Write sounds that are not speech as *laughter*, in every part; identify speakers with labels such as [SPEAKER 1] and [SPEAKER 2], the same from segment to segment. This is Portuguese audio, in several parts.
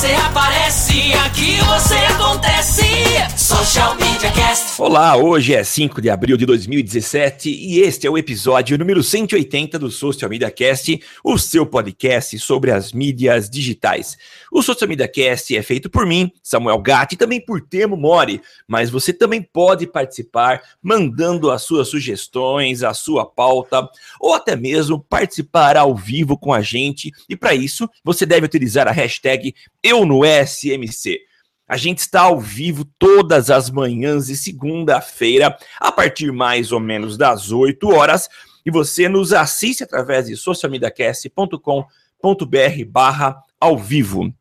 [SPEAKER 1] você aparece, aqui você acontece. Social Media Cast.
[SPEAKER 2] Olá, hoje é 5 de abril de 2017 e este é o episódio número 180 do Social Media Cast, o seu podcast sobre as mídias digitais. O Social Media Cast é feito por mim, Samuel Gatti, e também por Temo Mori, mas você também pode participar mandando as suas sugestões, a sua pauta, ou até mesmo participar ao vivo com a gente. E para isso, você deve utilizar a hashtag eu A gente está ao vivo todas as manhãs de segunda-feira, a partir mais ou menos das 8 horas, e você nos assiste através de socialmediacast.com.br barra ao vivo.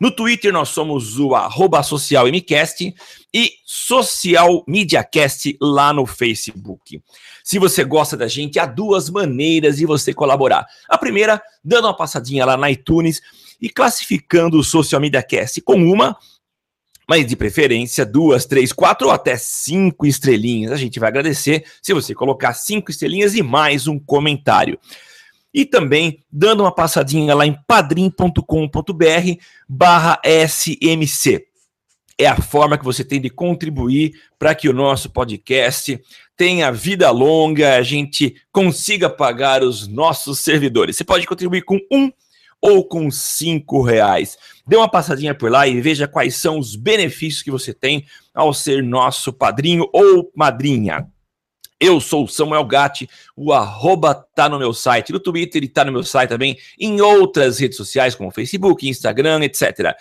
[SPEAKER 2] No Twitter nós somos o arroba socialmcast e Social Cast lá no Facebook. Se você gosta da gente, há duas maneiras de você colaborar. A primeira, dando uma passadinha lá na iTunes e classificando o Social Media Cast com uma, mas de preferência duas, três, quatro ou até cinco estrelinhas. A gente vai agradecer se você colocar cinco estrelinhas e mais um comentário. E também dando uma passadinha lá em padrim.com.br barra SMC. É a forma que você tem de contribuir para que o nosso podcast tenha vida longa, a gente consiga pagar os nossos servidores. Você pode contribuir com um ou com cinco reais. Dê uma passadinha por lá e veja quais são os benefícios que você tem ao ser nosso padrinho ou madrinha. Eu sou Samuel Gatti, o arroba tá no meu site, no Twitter e tá no meu site também, em outras redes sociais como Facebook, Instagram, etc.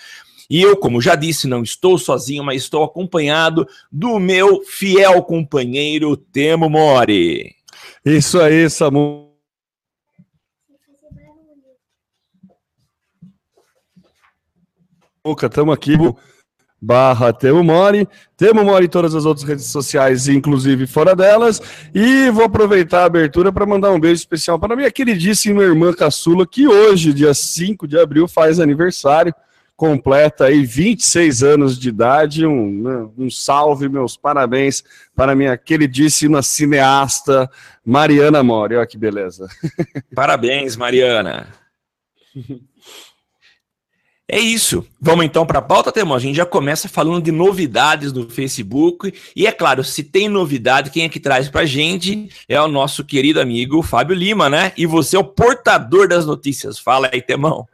[SPEAKER 2] E eu, como já disse, não estou sozinho, mas estou acompanhado do meu fiel companheiro Temo Mori.
[SPEAKER 3] Isso aí, Samu. Estamos aqui, barra Temo Mori, Temo Mori em todas as outras redes sociais, inclusive fora delas, e vou aproveitar a abertura para mandar um beijo especial para minha queridíssima irmã caçula, que hoje, dia 5 de abril, faz aniversário, completa aí 26 anos de idade, um, né, um salve, meus parabéns para minha queridíssima cineasta Mariana Mori, olha que beleza. *laughs*
[SPEAKER 2] Parabéns, Mariana. *laughs* É isso. Vamos então para a pauta, Temão. A gente já começa falando de novidades do Facebook. E é claro, se tem novidade, quem é que traz para a gente é o nosso querido amigo Fábio Lima, né? E você é o portador das notícias. Fala aí, Temão.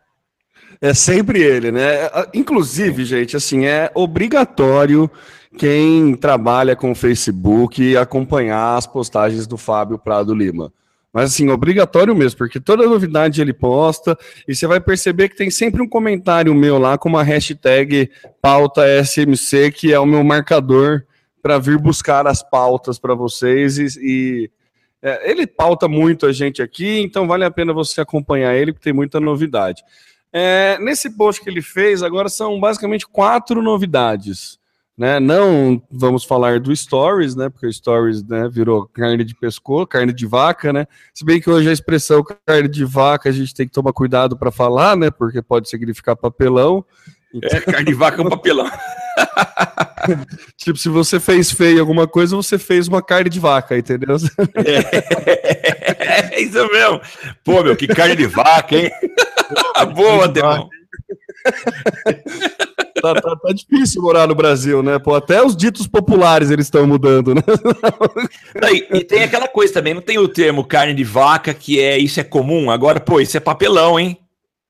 [SPEAKER 3] É sempre ele, né? Inclusive, gente, assim, é obrigatório quem trabalha com o Facebook acompanhar as postagens do Fábio Prado Lima. Mas assim, obrigatório mesmo, porque toda novidade ele posta e você vai perceber que tem sempre um comentário meu lá com uma hashtag pauta SMC, que é o meu marcador para vir buscar as pautas para vocês e, e é, ele pauta muito a gente aqui, então vale a pena você acompanhar ele, porque tem muita novidade. É, nesse post que ele fez, agora são basicamente quatro novidades né? Não vamos falar do Stories, né? Porque o Stories né, virou carne de pescoço, carne de vaca, né? Se bem que hoje a expressão carne de vaca a gente tem que tomar cuidado para falar, né? Porque pode significar papelão.
[SPEAKER 2] É, carne de vaca é um papelão. *laughs*
[SPEAKER 3] tipo, se você fez feio alguma coisa, você fez uma carne de vaca, entendeu?
[SPEAKER 2] É, *laughs* é isso mesmo. Pô, meu, que carne de vaca, hein? *laughs* Boa, Demão
[SPEAKER 3] tá, tá, tá, difícil morar no Brasil, né? Pô, até os ditos populares eles estão mudando, né? *laughs*
[SPEAKER 2] e, e, tem aquela coisa também, não tem o termo carne de vaca, que é isso é comum. Agora, pô, isso é papelão, hein?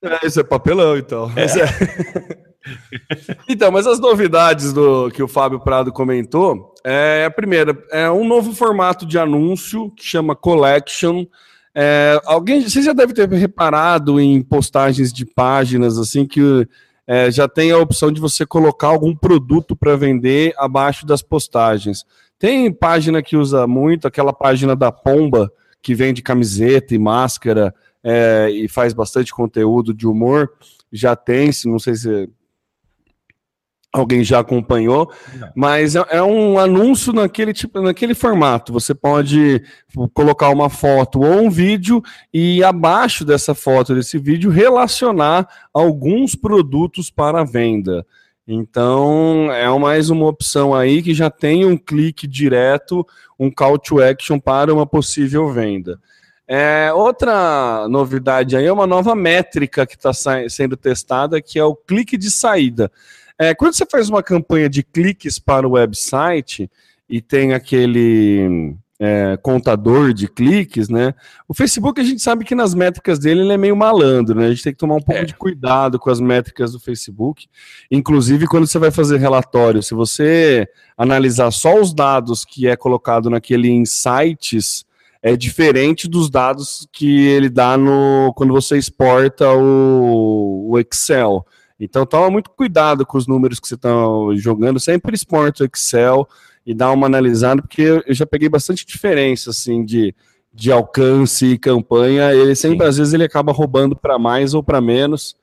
[SPEAKER 3] É, isso é papelão, então. É. É... *laughs* então, mas as novidades do que o Fábio Prado comentou, é a primeira, é um novo formato de anúncio que chama Collection. É, alguém, você já deve ter reparado em postagens de páginas assim que é, já tem a opção de você colocar algum produto para vender abaixo das postagens. Tem página que usa muito, aquela página da Pomba, que vende camiseta e máscara é, e faz bastante conteúdo de humor. Já tem, não sei se alguém já acompanhou, Não. mas é, é, um anúncio naquele tipo, naquele formato. Você pode colocar uma foto ou um vídeo e abaixo dessa foto desse vídeo relacionar alguns produtos para venda. Então é mais uma opção aí que já tem um clique direto, um call to action para uma possível venda. É, outra novidade aí é uma nova métrica que está sendo testada, que é o clique de saída. É, quando você faz uma campanha de cliques para o website e tem aquele é, contador de cliques, né? O Facebook a gente sabe que nas métricas dele ele é meio malandro, né? A gente tem que tomar um pouco é. de cuidado com as métricas do Facebook. Inclusive, quando você vai fazer relatório, se você analisar só os dados que é colocado naquele insights, é diferente dos dados que ele dá no quando você exporta o, o Excel. Então toma muito cuidado com os números que você está jogando, sempre exporta o Excel e dá uma analisada, porque eu já peguei bastante diferença assim de, de alcance e campanha. Ele sempre, Sim. às vezes, ele acaba roubando para mais ou para menos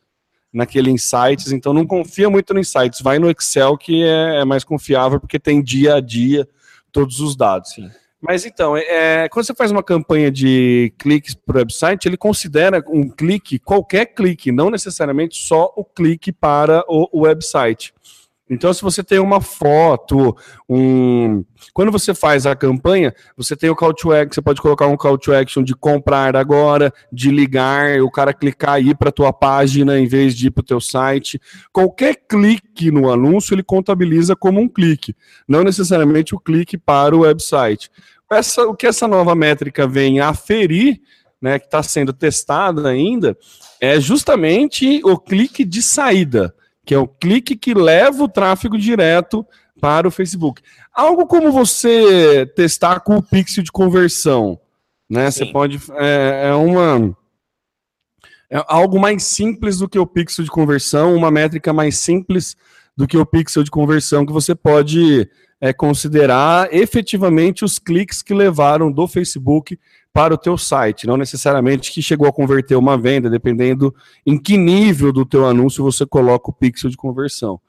[SPEAKER 3] naquele Insights, então não confia muito no Insights, vai no Excel que é, é mais confiável, porque tem dia a dia todos os dados. Sim. Mas então, é, quando você faz uma campanha de cliques para o website, ele considera um clique, qualquer clique, não necessariamente só o clique para o, o website. Então, se você tem uma foto, um. Quando você faz a campanha, você tem o call to action, você pode colocar um call to action de comprar agora, de ligar, o cara clicar e ir para a tua página em vez de ir para o teu site. Qualquer clique no anúncio, ele contabiliza como um clique, não necessariamente o clique para o website. Essa, o que essa nova métrica vem aferir, né, que está sendo testada ainda, é justamente o clique de saída que é o clique que leva o tráfego direto para o Facebook. Algo como você testar com o pixel de conversão, né? Sim. Você pode é, é, uma é algo mais simples do que o pixel de conversão, uma métrica mais simples do que o pixel de conversão que você pode é, considerar efetivamente os cliques que levaram do Facebook para o teu site, não necessariamente que chegou a converter uma venda, dependendo em que nível do teu anúncio você coloca o pixel de conversão.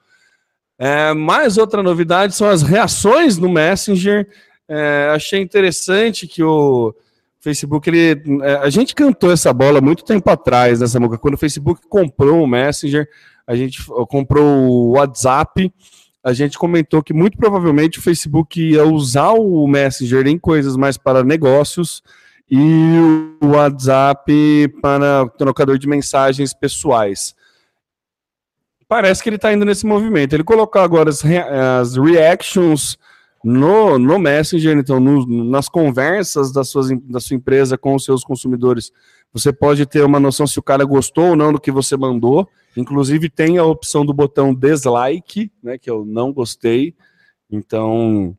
[SPEAKER 3] É, mais outra novidade são as reações no Messenger. É, achei interessante que o Facebook, ele, é, a gente cantou essa bola muito tempo atrás, nessa época, quando o Facebook comprou o Messenger, a gente comprou o WhatsApp, a gente comentou que muito provavelmente o Facebook ia usar o Messenger em coisas mais para negócios, e o WhatsApp para trocador de mensagens pessoais. Parece que ele está indo nesse movimento. Ele colocou agora as, re as reactions no, no Messenger, então no, nas conversas das suas, da sua empresa com os seus consumidores. Você pode ter uma noção se o cara gostou ou não do que você mandou. Inclusive tem a opção do botão dislike, né, que eu não gostei. Então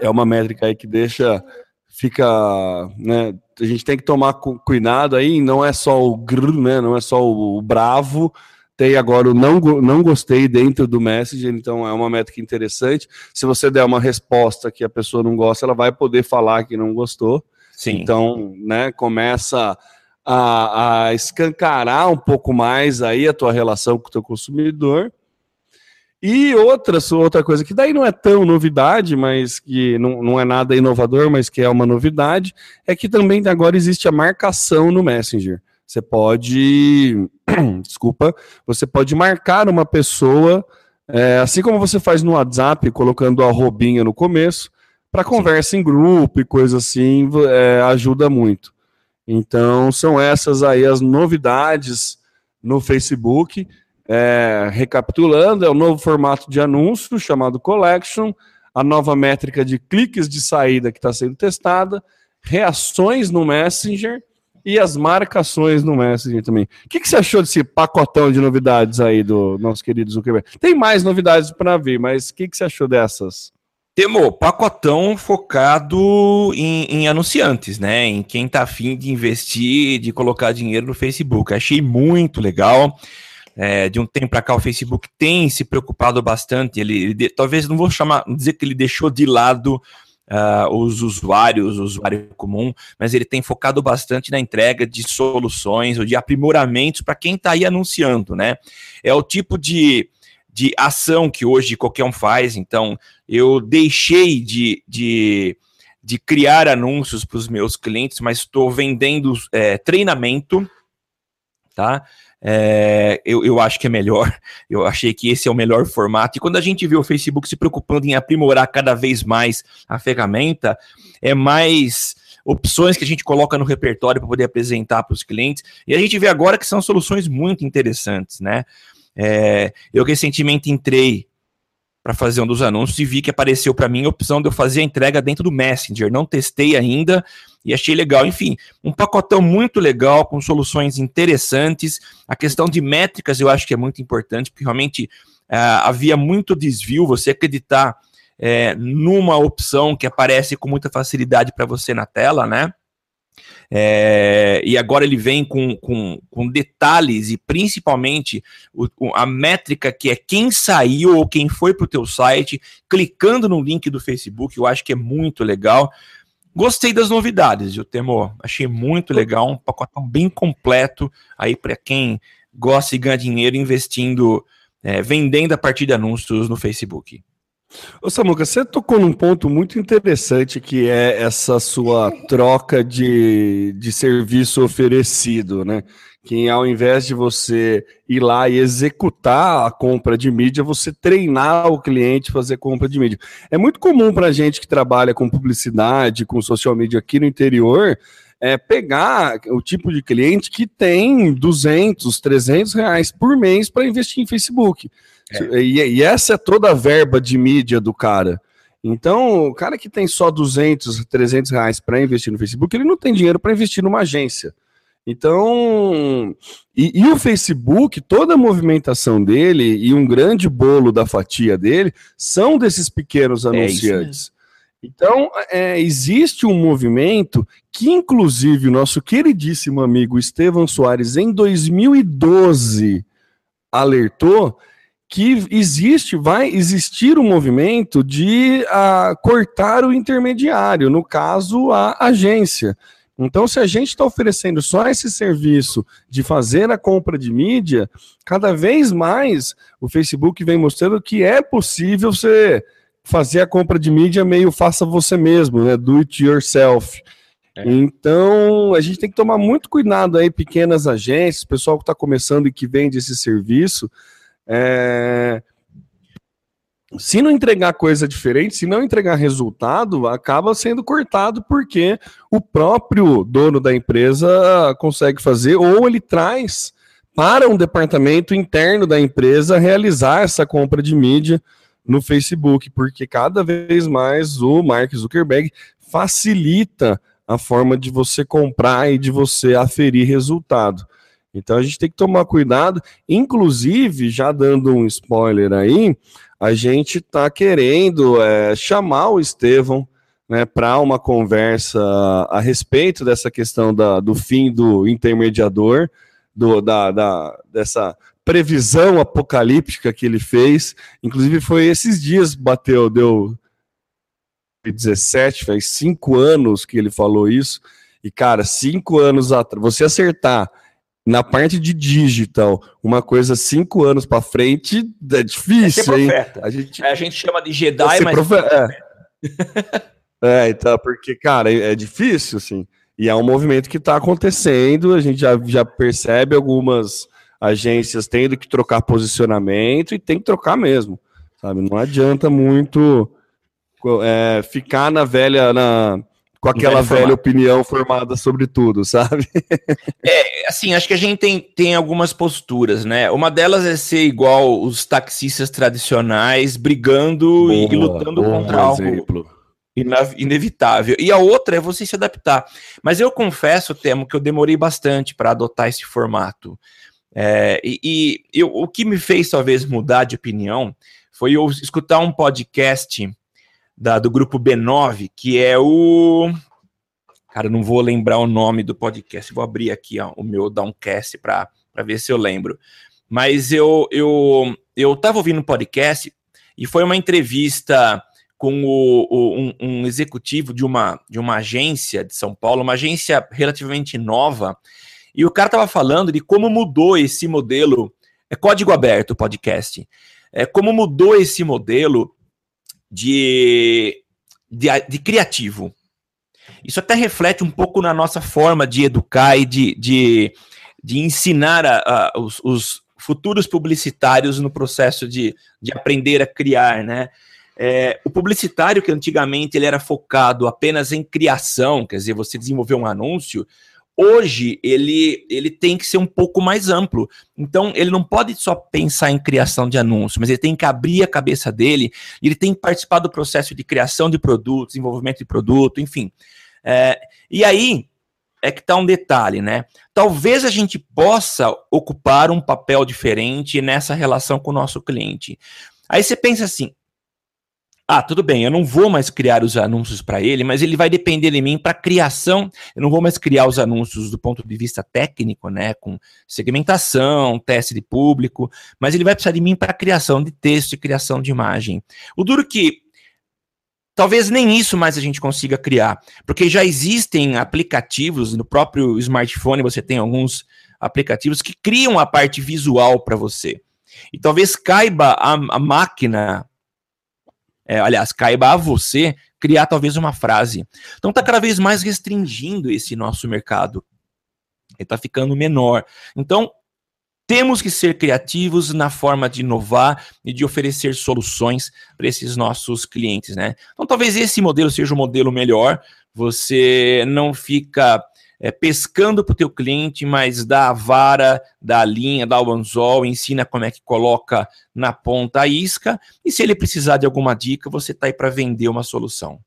[SPEAKER 3] é uma métrica aí que deixa fica, né, a gente tem que tomar cuidado aí, não é só o gr, né, não é só o bravo, tem agora o não, não gostei dentro do Messenger, então é uma métrica interessante. Se você der uma resposta que a pessoa não gosta, ela vai poder falar que não gostou. Sim. Então, né, começa a, a escancarar um pouco mais aí a tua relação com o teu consumidor. E outra, outra coisa que daí não é tão novidade, mas que não, não é nada inovador, mas que é uma novidade, é que também agora existe a marcação no Messenger. Você pode, *clears throat* desculpa, você pode marcar uma pessoa, é, assim como você faz no WhatsApp, colocando a robinha no começo, para conversa em grupo e coisa assim, é, ajuda muito. Então, são essas aí as novidades no Facebook. É, recapitulando, é o novo formato de anúncio chamado Collection, a nova métrica de cliques de saída que está sendo testada, reações no Messenger e as marcações no Messenger também. O que, que, você achou desse pacotão de novidades aí do nosso querido Zuckerberg? Tem mais novidades para ver, mas o que, que você achou dessas?
[SPEAKER 2] Temo, pacotão focado em, em, anunciantes, né? Em quem está afim de investir, de colocar dinheiro no Facebook. Achei muito legal. É, de um tempo para cá o Facebook tem se preocupado bastante. Ele, ele talvez não vou chamar, dizer que ele deixou de lado uh, os usuários, o usuário comum, mas ele tem focado bastante na entrega de soluções ou de aprimoramentos para quem está aí anunciando, né? É o tipo de, de ação que hoje qualquer um faz. Então, eu deixei de, de de criar anúncios para os meus clientes, mas estou vendendo é, treinamento, tá? É, eu, eu acho que é melhor. *laughs* Eu achei que esse é o melhor formato. E quando a gente vê o Facebook se preocupando em aprimorar cada vez mais a ferramenta, é mais opções que a gente coloca no repertório para poder apresentar para os clientes. E a gente vê agora que são soluções muito interessantes, né? É, eu recentemente entrei para fazer um dos anúncios e vi que apareceu para mim a opção de eu fazer a entrega dentro do Messenger. Não testei ainda e achei legal. Enfim, um pacotão muito legal com soluções interessantes. A questão de métricas eu acho que é muito importante, porque realmente uh, havia muito desvio. Você acreditar é, numa opção que aparece com muita facilidade para você na tela, né? É, e agora ele vem com, com, com detalhes e principalmente o, a métrica que é quem saiu ou quem foi para o teu site, clicando no link do Facebook, eu acho que é muito legal. Gostei das novidades, eu temo, achei muito legal, um pacotão bem completo aí para quem gosta de ganhar dinheiro investindo, é, vendendo a partir de anúncios no Facebook.
[SPEAKER 3] Ô Samuca, você tocou num ponto muito interessante que é essa sua troca de, de serviço oferecido, né? Que ao invés de você ir lá e executar a compra de mídia, você treinar o cliente fazer compra de mídia. É muito comum para gente que trabalha com publicidade, com social media aqui no interior, é pegar o tipo de cliente que tem 200, 300 reais por mês para investir em Facebook. É. E, e, essa é toda a verba de mídia do cara. Então, o cara que tem só 200, 300 reais para investir no Facebook, ele não tem dinheiro para investir numa agência. Então, e, e, o Facebook, toda a movimentação dele e um grande bolo da fatia dele são desses pequenos é anunciantes. É então, é, existe um movimento que, inclusive, o nosso queridíssimo amigo Estevam Soares, em 2012, alertou que existe, vai existir um movimento de uh, cortar o intermediário, no caso, a agência. Então, se a gente está oferecendo só esse serviço de fazer a compra de mídia, cada vez mais o Facebook vem mostrando que é possível você fazer a compra de mídia meio faça você mesmo, né? Do it yourself. É. Então, a gente tem que tomar muito cuidado aí, pequenas agências, pessoal que está começando e que vende esse serviço, é... Se não entregar coisa diferente, se não entregar resultado, acaba sendo cortado porque o próprio dono da empresa consegue fazer, ou ele traz para um departamento interno da empresa realizar essa compra de mídia no Facebook, porque cada vez mais o Mark Zuckerberg facilita a forma de você comprar e de você aferir resultado. Então a gente tem que tomar cuidado. Inclusive, já dando um spoiler aí, a gente está querendo é, chamar o Estevão né, para uma conversa a respeito dessa questão da, do fim do intermediador, do, da, da, dessa previsão apocalíptica que ele fez. Inclusive, foi esses dias, bateu, deu 17, faz cinco anos que ele falou isso. E, cara, cinco anos atrás, você acertar na parte de digital, uma coisa cinco anos para frente é difícil, é hein?
[SPEAKER 2] A gente, a gente chama de Jedi, mas. Profe...
[SPEAKER 3] É. *laughs* é, então, porque, cara, é, é difícil, assim. E é um movimento que está acontecendo, a gente já, já percebe algumas agências tendo que trocar posicionamento e tem que trocar mesmo, sabe? Não adianta muito é, ficar na velha, na, com aquela velha opinião formada sobre tudo, sabe? *laughs*
[SPEAKER 2] é, assim, acho que a gente tem, tem algumas posturas, né? Uma delas é ser igual os taxistas tradicionais, brigando boa, e lutando contra exemplo. algo inevitável. E a outra é você se adaptar. Mas eu confesso, Temo, que eu demorei bastante para adotar esse formato. É, e, e eu, o que me fez talvez mudar de opinião foi eu escutar um podcast da, do grupo B9, que é o. Cara, não vou lembrar o nome do podcast, vou abrir aqui ó, o meu Downcast para ver se eu lembro. Mas eu, eu, eu tava ouvindo um podcast e foi uma entrevista com o, o um, um, executivo de uma, de uma agência de São Paulo, uma agência relativamente nova, e o cara tava falando de como mudou esse modelo. É código aberto podcast. É como mudou esse modelo de, de, de criativo. Isso até reflete um pouco na nossa forma de educar e de, de, de ensinar a, a, os, os, futuros publicitários no processo de, de aprender a criar, né? É, o publicitário, que antigamente ele era focado apenas em criação, quer dizer, você desenvolver um anúncio, hoje ele, ele tem que ser um pouco mais amplo. Então, ele não pode só pensar em criação de anúncio, mas ele tem que abrir a cabeça dele, ele tem que participar do processo de criação de produtos, desenvolvimento de produto, enfim. É, e aí é que está um detalhe, né? Talvez a gente possa ocupar um papel diferente nessa relação com o nosso cliente. Aí você pensa assim: ah, tudo bem, eu não vou mais criar os anúncios para ele, mas ele vai depender de mim para criação. Eu não vou mais criar os anúncios do ponto de vista técnico, né, com segmentação, teste de público, mas ele vai precisar de mim para criação de texto e criação de imagem. O duro que talvez nem isso mais a gente consiga criar, porque já existem aplicativos no próprio smartphone, você tem alguns aplicativos que criam a parte visual para você. E talvez caiba a, a máquina é, aliás, caiba a você criar talvez uma frase. Então está cada vez mais restringindo esse nosso mercado. Ele está ficando menor. Então, temos que ser criativos na forma de inovar e de oferecer soluções para esses nossos clientes, né? Então, talvez esse modelo seja o modelo melhor. Você não fica é, pescando para o teu cliente, mas dá a vara, dá a linha, dá o anzol, ensina como é que coloca na ponta a isca, e se ele precisar de alguma dica, você está aí para vender uma solução.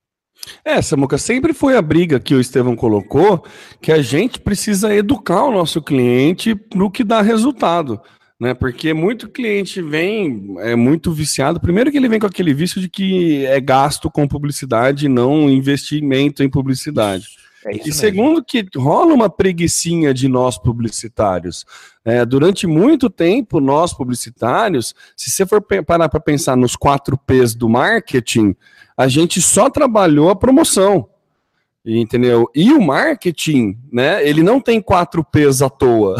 [SPEAKER 3] É, Samuca, sempre foi a briga que o Estevão colocou, que a gente precisa educar o nosso cliente no que dá resultado. Né, porque muito cliente vem é muito viciado. Primeiro que ele vem com aquele vício de que é gasto com publicidade, não investimento em publicidade. É e segundo que rola uma preguiçinha de nós publicitários. É, durante muito tempo, nós publicitários, se você for parar para pensar nos quatro P's do marketing, a gente só trabalhou a promoção. Entendeu? E o marketing, né? Ele não tem quatro P's à toa.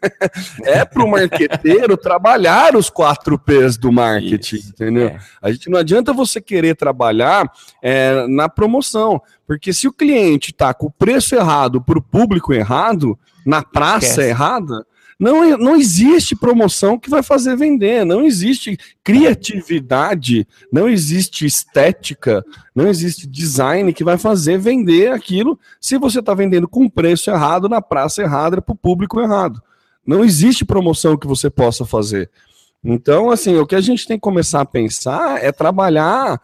[SPEAKER 3] *laughs* é para o marqueteiro trabalhar os quatro P's do marketing, Isso, entendeu? É. A gente não adianta você querer trabalhar é, na promoção, porque se o cliente está com o preço errado para o público errado, na praça Esquece. errada, não, não existe promoção que vai fazer vender, não existe criatividade, não existe estética, não existe design que vai fazer vender aquilo se você está vendendo com preço errado, na praça errada, para o público errado. Não existe promoção que você possa fazer. Então, assim, o que a gente tem que começar a pensar é trabalhar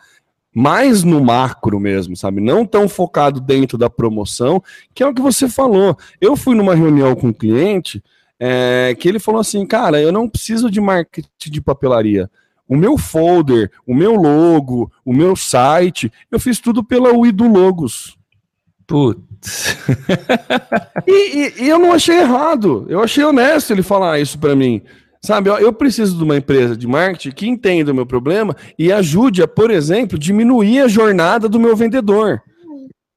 [SPEAKER 3] mais no macro mesmo, sabe? Não tão focado dentro da promoção, que é o que você falou. Eu fui numa reunião com um cliente é, que ele falou assim, cara, eu não preciso de marketing de papelaria. O meu folder, o meu logo, o meu site, eu fiz tudo pela Uido Logos. Putz. *laughs* e, e, e, eu não achei errado. Eu achei honesto ele falar isso para mim. Sabe, eu, eu preciso de uma empresa de marketing que entenda o meu problema e ajude a, por exemplo, diminuir a jornada do meu vendedor.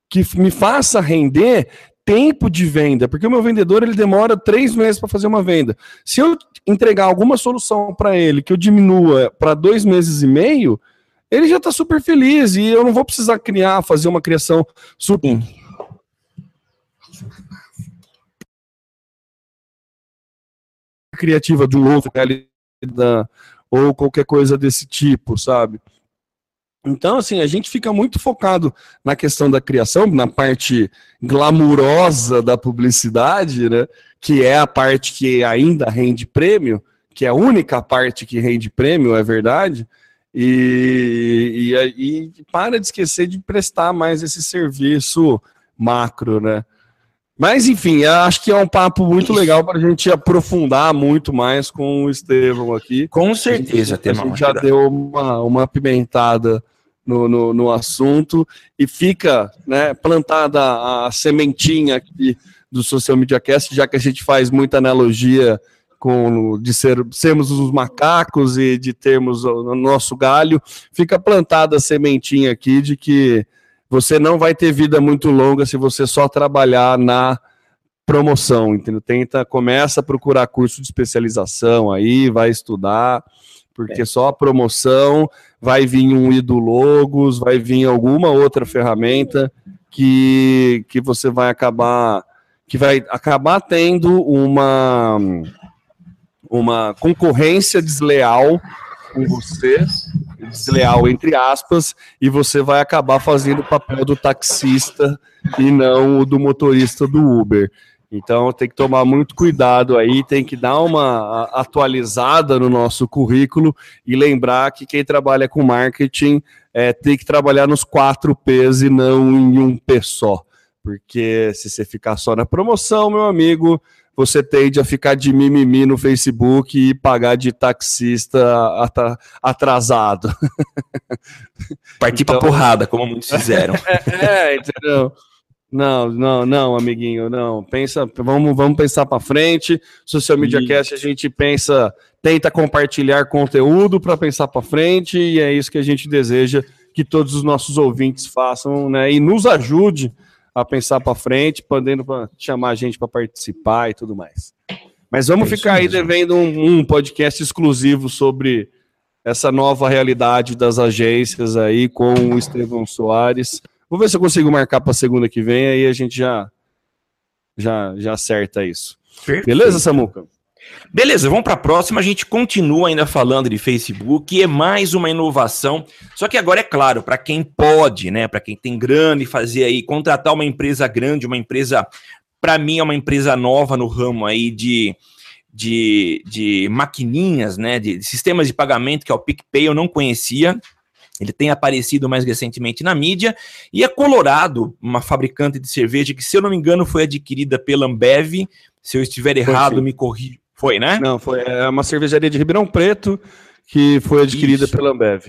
[SPEAKER 3] Que me faça render tempo de venda, porque o meu vendedor ele demora três meses para fazer uma venda. Se eu entregar alguma solução para ele que eu diminua para dois meses e meio, ele já está super feliz e eu não vou precisar criar, fazer uma criação super. criativa de um novo ou qualquer coisa desse tipo, sabe? Então, assim, a gente fica muito focado na questão da criação, na parte glamurosa da publicidade, né? Que é a parte que ainda rende prêmio, que é a única parte que rende prêmio, é verdade. E, e, e para de esquecer de prestar mais esse serviço macro, né? Mas, enfim, acho que é um papo muito legal para a gente aprofundar muito mais com o Estevão aqui.
[SPEAKER 2] Com certeza,
[SPEAKER 3] a gente, a gente já deu uma, uma pimentada no, no, no assunto e fica né, plantada a sementinha aqui do Social Media Cast, já que a gente faz muita analogia com de ser, sermos os macacos e de termos o nosso galho, fica plantada a sementinha aqui de que você não vai ter vida muito longa se você só trabalhar na promoção, entendeu? Tenta, começa a procurar curso de especialização aí, vai estudar, porque é. só a promoção vai vir um Ido Logos, vai vir alguma outra ferramenta que, que você vai acabar que vai acabar tendo uma uma concorrência desleal com você, desleal entre aspas, e você vai acabar fazendo o papel do taxista e não o do motorista do Uber. Então tem que tomar muito cuidado aí, tem que dar uma atualizada no nosso currículo e lembrar que quem trabalha com marketing é, tem que trabalhar nos quatro P's e não em um P só. Porque se você ficar só na promoção, meu amigo, você tende a ficar de mimimi no Facebook e pagar de taxista atrasado.
[SPEAKER 2] Partir então, pra porrada, como muitos *laughs* fizeram.
[SPEAKER 3] é, é, entendeu? Não, não, não, amiguinho, não. Pensa, vamos, vamos pensar para frente. Social Media e... Cast a gente pensa, tenta compartilhar conteúdo para pensar para frente e é isso que a gente deseja que todos os nossos ouvintes façam, né? E nos ajude a pensar para frente, podendo chamar a gente para participar e tudo mais. Mas vamos é ficar aí devendo um, um podcast exclusivo sobre essa nova realidade das agências aí com o Estevão Soares. Vou ver se eu consigo marcar para segunda que vem, aí a gente já já já acerta isso. Perfeito. Beleza, Samuca?
[SPEAKER 2] Beleza, vamos para a próxima. A gente continua ainda falando de Facebook, é mais uma inovação. Só que agora é claro, para quem pode, né, para quem tem grana e fazer aí contratar uma empresa grande, uma empresa para mim é uma empresa nova no ramo aí de de, de maquininhas, né, de, de sistemas de pagamento, que é o PicPay, eu não conhecia. Ele tem aparecido mais recentemente na mídia. E a Colorado, uma fabricante de cerveja que, se eu não me engano, foi adquirida pela Ambev. Se eu estiver errado, me corri. Foi, né?
[SPEAKER 3] Não, foi é uma cervejaria de Ribeirão Preto que foi adquirida Isso. pela Ambev.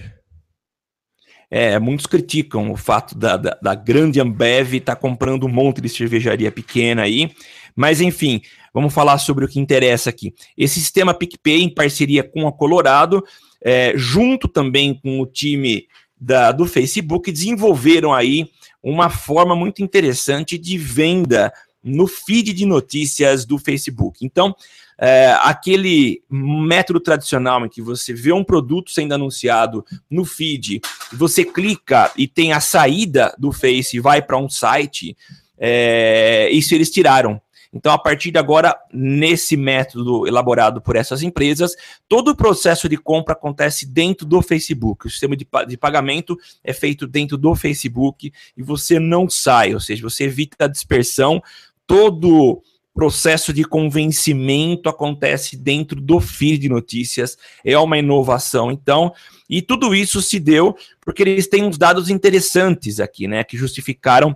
[SPEAKER 2] É, muitos criticam o fato da, da, da grande Ambev estar tá comprando um monte de cervejaria pequena aí. Mas, enfim, vamos falar sobre o que interessa aqui. Esse sistema PicPay, em parceria com a Colorado, é, junto também com o time da, do Facebook, desenvolveram aí uma forma muito interessante de venda no feed de notícias do Facebook. Então, é, aquele método tradicional em que você vê um produto sendo anunciado no feed, você clica e tem a saída do Face e vai para um site, é, isso eles tiraram. Então, a partir de agora, nesse método elaborado por essas empresas, todo o processo de compra acontece dentro do Facebook. O sistema de, de pagamento é feito dentro do Facebook e você não sai, ou seja, você evita a dispersão. Todo processo de convencimento acontece dentro do feed de notícias, é uma inovação, então, e tudo isso se deu porque eles têm uns dados interessantes aqui, né, que justificaram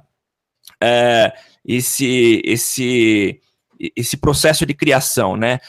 [SPEAKER 2] é, esse, esse, esse processo de criação, né?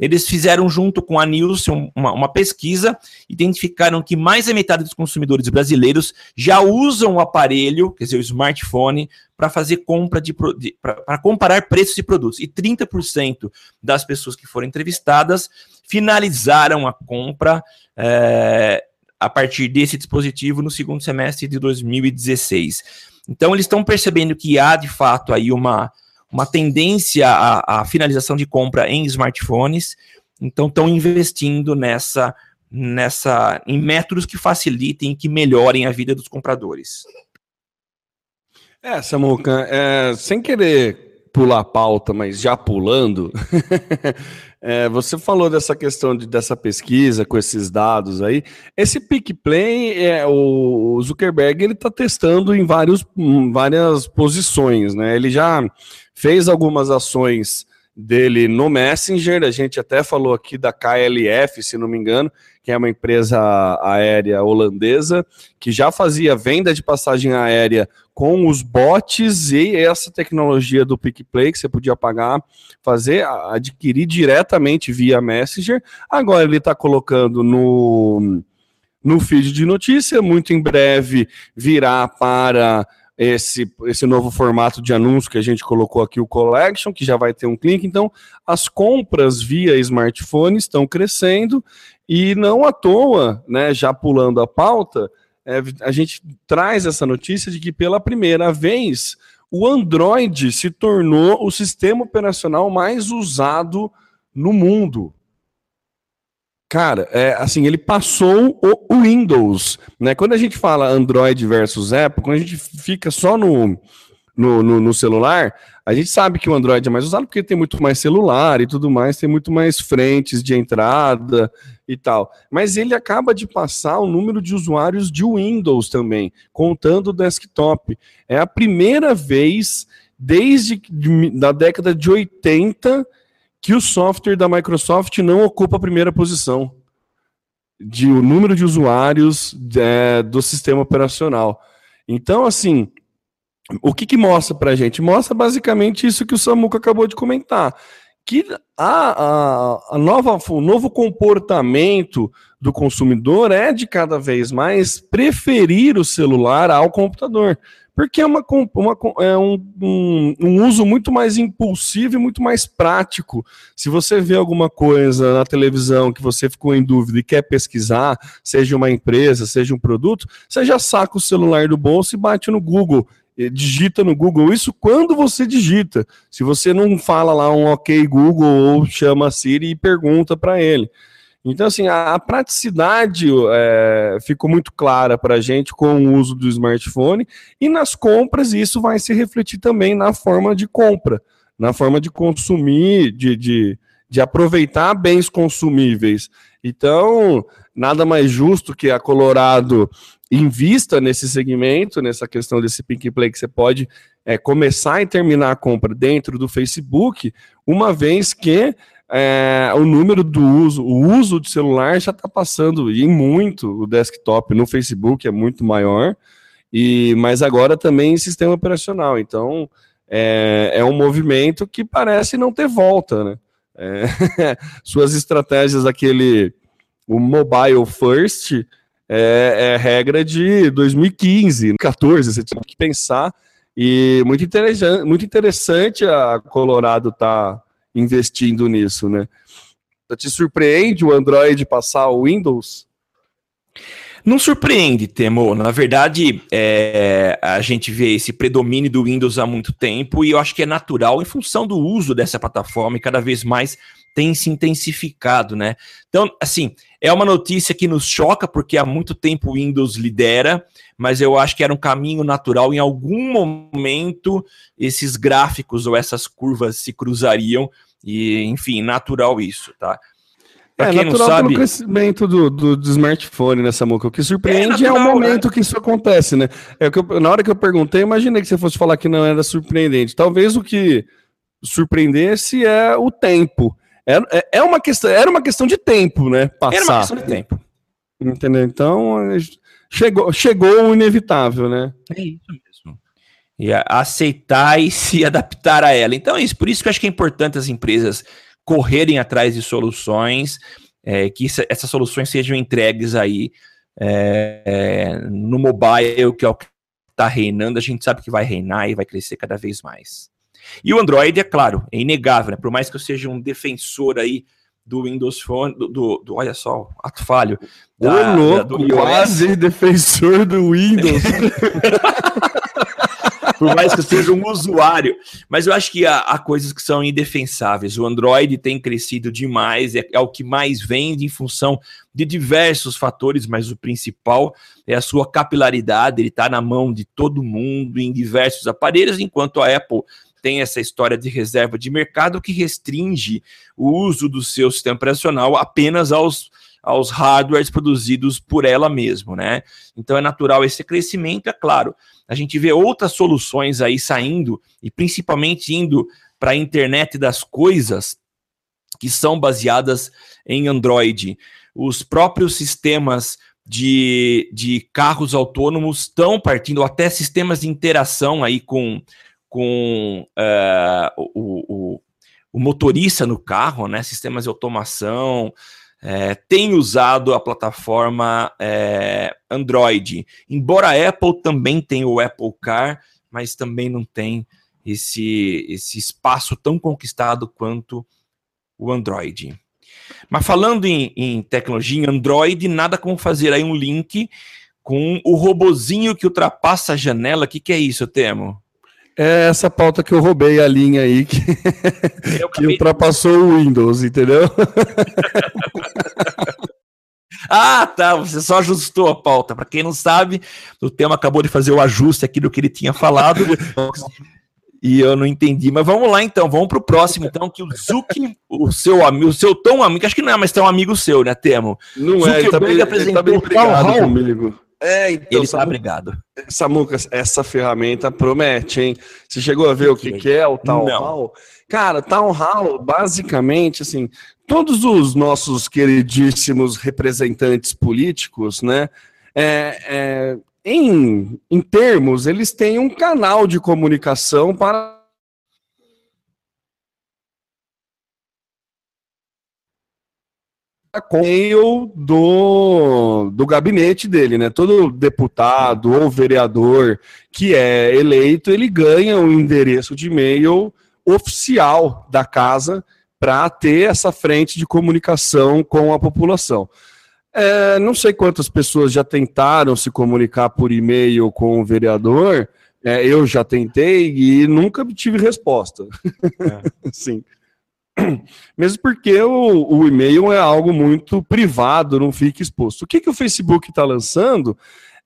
[SPEAKER 2] Eles fizeram junto com a Nielsen uma, uma, pesquisa, identificaram que mais da metade dos consumidores brasileiros já usam o aparelho, quer dizer, o smartphone, para fazer compra de, de para comparar preços de produtos. E 30% das pessoas que foram entrevistadas finalizaram a compra é, a partir desse dispositivo no segundo semestre de 2016. Então, eles estão percebendo que há, de fato, aí uma, uma tendência à, à finalização de compra em smartphones, então estão investindo nessa, nessa em métodos que facilitem, que melhorem a vida dos compradores.
[SPEAKER 3] É, Samuca, é, sem querer pular a pauta, mas já pulando, *laughs* É, você falou dessa questão de, dessa pesquisa com esses dados aí. Esse PicPlay, é, o Zuckerberg, ele está testando em vários, em várias posições, né? Ele já fez algumas ações dele no Messenger, a gente até falou aqui da KLF, se não me engano, que é uma empresa aérea holandesa, que já fazia venda de passagem aérea com os bots e essa tecnologia do PicPlay, que você podia pagar, fazer, adquirir diretamente via Messenger. Agora ele está colocando no, no feed de notícia, muito em breve virá para esse, esse novo formato de anúncio que a gente colocou aqui, o Collection, que já vai ter um clique. Então, as compras via smartphone estão crescendo e não à toa, né, já pulando a pauta, é, a gente traz essa notícia de que pela primeira vez o Android se tornou o sistema operacional mais usado no mundo. Cara, é, assim, ele passou o Windows, né? Quando a gente fala Android versus Apple, quando a gente fica só no, no, no, no, celular, a gente sabe que o Android é mais usado porque tem muito mais celular e tudo mais, tem muito mais frentes de entrada e tal. Mas ele acaba de passar o número de usuários de Windows também, contando o desktop. É a primeira vez desde da década de 80 que o software da Microsoft não ocupa a primeira posição de o número de usuários é, do sistema operacional. Então, assim, o que, que mostra para a gente? Mostra basicamente isso que o Samuca acabou de comentar, que a, a, a nova, o novo comportamento do consumidor é de cada vez mais preferir o celular ao computador porque é, uma, uma é um, um, um, uso muito mais impulsivo e muito mais prático. Se você vê alguma coisa na televisão que você ficou em dúvida e quer pesquisar, seja uma empresa, seja um produto, você já saca o celular do bolso e bate no Google. Digita no Google isso quando você digita. Se você não fala lá um OK Google ou chama a Siri e pergunta para ele. Então, assim, a, a praticidade é, ficou muito clara para a gente com o uso do smartphone e nas compras isso vai se refletir também na forma de compra, na forma de consumir, de, de, de aproveitar bens consumíveis. Então, nada mais justo que a Colorado invista nesse segmento, nessa questão desse Pink Play que você pode é, começar e terminar a compra dentro do Facebook, uma vez que é, o número do uso, o uso de celular já está passando em muito o desktop no Facebook é muito maior, e mas agora também em sistema operacional. Então é, é um movimento que parece não ter volta, né? É, *laughs* suas estratégias, aquele o mobile first é, é regra de 2015, 14, você tinha que pensar. E muito interessante, muito interessante a Colorado tá investindo nisso, né? Te surpreende o Android passar o Windows?
[SPEAKER 2] Não surpreende, Temo. Na verdade, é, a gente vê esse predomínio do Windows há muito tempo e eu acho que é natural em função do uso dessa plataforma e cada vez mais tem se intensificado, né? Então, assim, é uma notícia que nos choca porque há muito tempo o Windows lidera, mas eu acho que era um caminho natural. Em algum momento, esses gráficos ou essas curvas se cruzariam e, enfim, natural isso, tá?
[SPEAKER 3] Pra é, quem natural não sabe... pelo crescimento do, do, do smartphone nessa né, moca. O que surpreende é, natural, é o momento né? que isso acontece, né? É que eu, na hora que eu perguntei, imaginei que você fosse falar que não era surpreendente. Talvez o que surpreendesse é o tempo. É, é, é uma questão, era uma questão de tempo, né?
[SPEAKER 2] Passar. Era uma questão de tempo.
[SPEAKER 3] Entendeu? Então, chegou, chegou o inevitável, né?
[SPEAKER 2] É isso mesmo. E aceitar e se adaptar a ela. Então é isso. Por isso que eu acho que é importante as empresas correrem atrás de soluções, é, que isso, essas soluções sejam entregues aí é, é, no mobile, que é o que está reinando. A gente sabe que vai reinar e vai crescer cada vez mais. E o Android, é claro, é inegável, né? por mais que eu seja um defensor aí do Windows Phone, do, do, do olha só, ato falho.
[SPEAKER 3] Da, Ô, louco, da, quase defensor do Windows. *laughs*
[SPEAKER 2] por mais que eu seja um usuário. Mas eu acho que há, há, coisas que são indefensáveis. O Android tem crescido demais, é, é, o que mais vende em função de diversos fatores, mas o principal é a sua capilaridade. Ele está na mão de todo mundo, em diversos aparelhos, enquanto a Apple tem essa história de reserva de mercado que restringe o uso do seu sistema operacional apenas aos, aos hardwares produzidos por ela mesma, né? Então é natural esse crescimento, é claro. A gente vê outras soluções aí saindo e principalmente indo para a internet das coisas que são baseadas em Android. Os próprios sistemas de, de carros autônomos estão partindo, até sistemas de interação aí com com uh, o, o, o, motorista no carro, né, sistemas de automação, é, tem usado a plataforma é, Android. Embora a Apple também tenha o Apple Car, mas também não tem esse, esse espaço tão conquistado quanto o Android. Mas falando em, em tecnologia, em Android, nada como fazer aí um link com o robozinho que ultrapassa a janela. O que, que é isso, Temo?
[SPEAKER 3] É essa pauta que eu roubei a linha aí que, *laughs* que ultrapassou o Windows, entendeu? *laughs*
[SPEAKER 2] Ah, tá. Você só ajustou a pauta. Para quem não sabe, o tema acabou de fazer o ajuste aqui do que ele tinha falado. *laughs* e eu não entendi. Mas vamos lá então, vamos para o próximo, então, que o Zuki, o seu amigo, o seu tão amigo, acho que não é, mas tão amigo seu, né, Temo?
[SPEAKER 3] Não é, ele tá bem, ele tá bem obrigado comigo.
[SPEAKER 2] É, então, ele está obrigado.
[SPEAKER 3] Samuca, essa ferramenta promete, hein? Você chegou a ver o que, que é o Town Hall? Cara, Town Hall, basicamente, assim, todos os nossos queridíssimos representantes políticos, né, é, é, em, em termos, eles têm um canal de comunicação para e-mail do, do gabinete dele, né? Todo deputado ou vereador que é eleito, ele ganha um endereço de e-mail oficial da casa para ter essa frente de comunicação com a população. É, não sei quantas pessoas já tentaram se comunicar por e-mail com o vereador. É, eu já tentei e nunca tive resposta. É. *laughs* Sim. *clears throat* Mesmo porque o, o, e-mail é algo muito privado, não fica exposto. O que, que o Facebook está lançando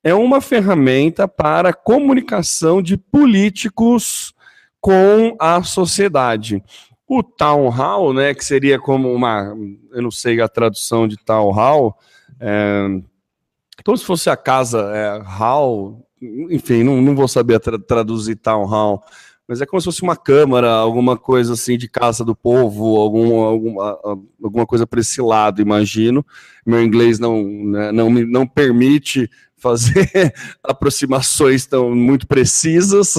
[SPEAKER 3] é uma ferramenta para comunicação de políticos com a sociedade. O town hall, né, que seria como uma, eu não sei a tradução de town hall, é, como se fosse a casa é, hall, enfim, não, não vou saber tra traduzir town hall, mas é como se fosse uma câmara, alguma coisa assim de casa do povo, algum, alguma, alguma coisa para esse lado, imagino. Meu inglês não, né, não me não permite fazer *laughs* aproximações tão muito precisas.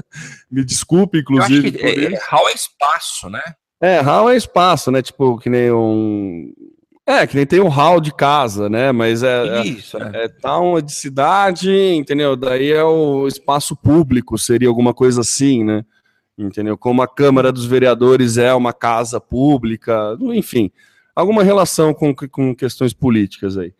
[SPEAKER 3] *laughs* me desculpe, inclusive.
[SPEAKER 2] Eu acho que é, hall é espaço, né?
[SPEAKER 3] É, hall é espaço, né? Tipo, que nem um é, que nem tem o hall de casa, né? Mas é, é Isso, é, é town de cidade, entendeu? Daí é o espaço público, seria alguma coisa assim, né? Entendeu? Como a Câmara dos Vereadores é uma casa pública, enfim, alguma relação com, com questões políticas aí.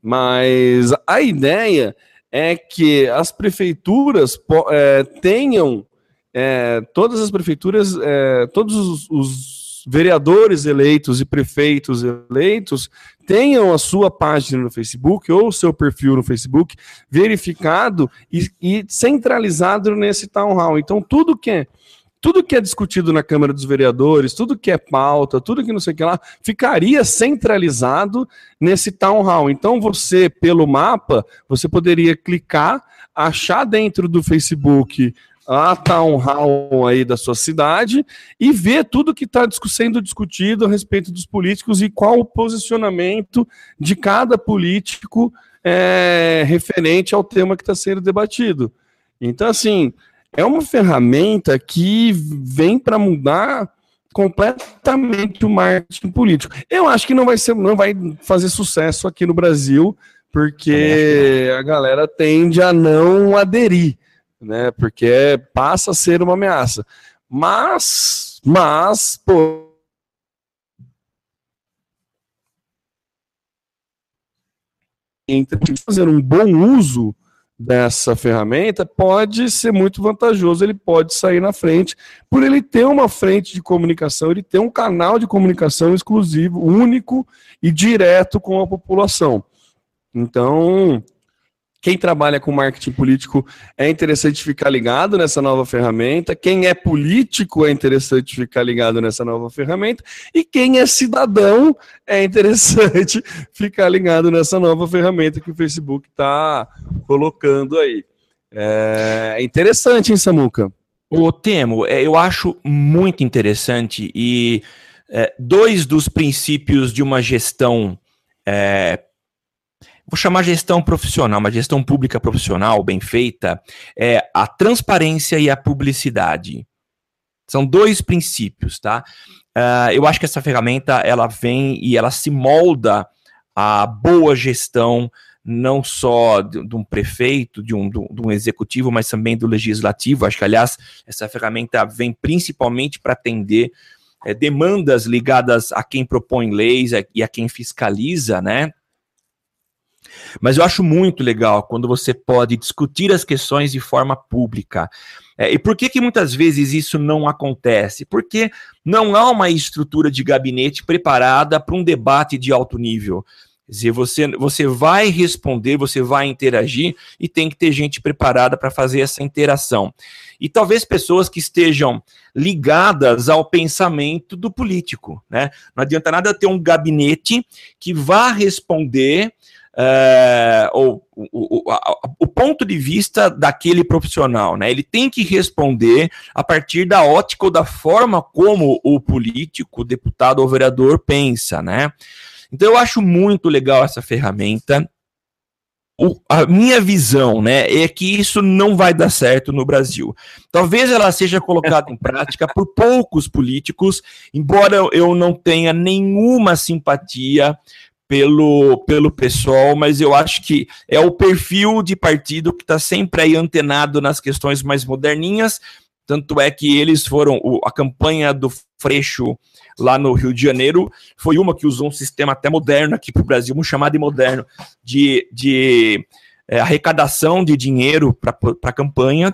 [SPEAKER 3] Mas a ideia é que as prefeituras é, tenham, é, todas as prefeituras, é, todos os, os vereadores eleitos e prefeitos eleitos tenham a sua página no Facebook ou o seu perfil no Facebook verificado e, e centralizado nesse town hall. Então, tudo que é tudo que é discutido na Câmara dos Vereadores, tudo que é pauta, tudo que não sei o que lá, ficaria centralizado nesse town hall. Então você, pelo mapa, você poderia clicar, achar dentro do Facebook a town hall aí da sua cidade e ver tudo que está sendo discutido a respeito dos políticos e qual o posicionamento de cada político é, referente ao tema que está sendo debatido. Então, assim, é uma ferramenta que vem para mudar completamente o marketing político. Eu acho que não vai ser, não vai fazer sucesso aqui no Brasil, porque a galera tende a não aderir né? Porque passa a ser uma ameaça. Mas, mas, pô, fazer um bom uso dessa ferramenta pode ser muito vantajoso, ele pode sair na frente, por ele ter uma frente de comunicação, ele ter um canal de comunicação exclusivo, único e direto com a população. Então, quem trabalha com marketing político é interessante ficar ligado nessa nova ferramenta. Quem é político é interessante ficar ligado nessa nova ferramenta. E quem é cidadão é interessante *laughs* ficar ligado nessa nova ferramenta que o Facebook está colocando aí. É interessante, hein, Samuca?
[SPEAKER 2] O Temo, é, eu acho muito interessante e é, dois dos princípios de uma gestão é, vou chamar gestão profissional, uma gestão pública profissional bem feita, é a transparência e a publicidade. São dois princípios, tá? Uh, eu acho que essa ferramenta ela vem e ela se molda a boa gestão não só de, de um prefeito, de um, de um, executivo, mas também do legislativo. Acho que, aliás, essa ferramenta vem principalmente para atender é, demandas ligadas a quem propõe leis e a quem fiscaliza, né? Mas eu acho muito legal quando você pode discutir as questões de forma pública. É, e por que, que muitas vezes isso não acontece? Porque não há uma estrutura de gabinete preparada para um debate de alto nível. Quer dizer, você, você vai responder, você vai interagir e tem que ter gente preparada para fazer essa interação. E talvez pessoas que estejam ligadas ao pensamento do político. Né? Não adianta nada ter um gabinete que vá responder é, o, o, a, o, ponto de vista daquele profissional, né? Ele tem que responder a partir da ótica ou da forma como o político, o deputado ou vereador pensa, né? Então eu acho muito legal essa ferramenta. O, a minha visão, né, é que isso não vai dar certo no Brasil. Talvez ela seja colocada em prática por poucos políticos, embora eu não tenha nenhuma simpatia pelo, pelo pessoal, mas eu acho que é o perfil de partido que está sempre aí antenado nas questões mais moderninhas. Tanto é que eles foram, o, a campanha do Freixo lá no Rio de Janeiro foi uma que usou um sistema até moderno aqui para o Brasil, um chamado de moderno, de, de é, arrecadação de dinheiro para a campanha.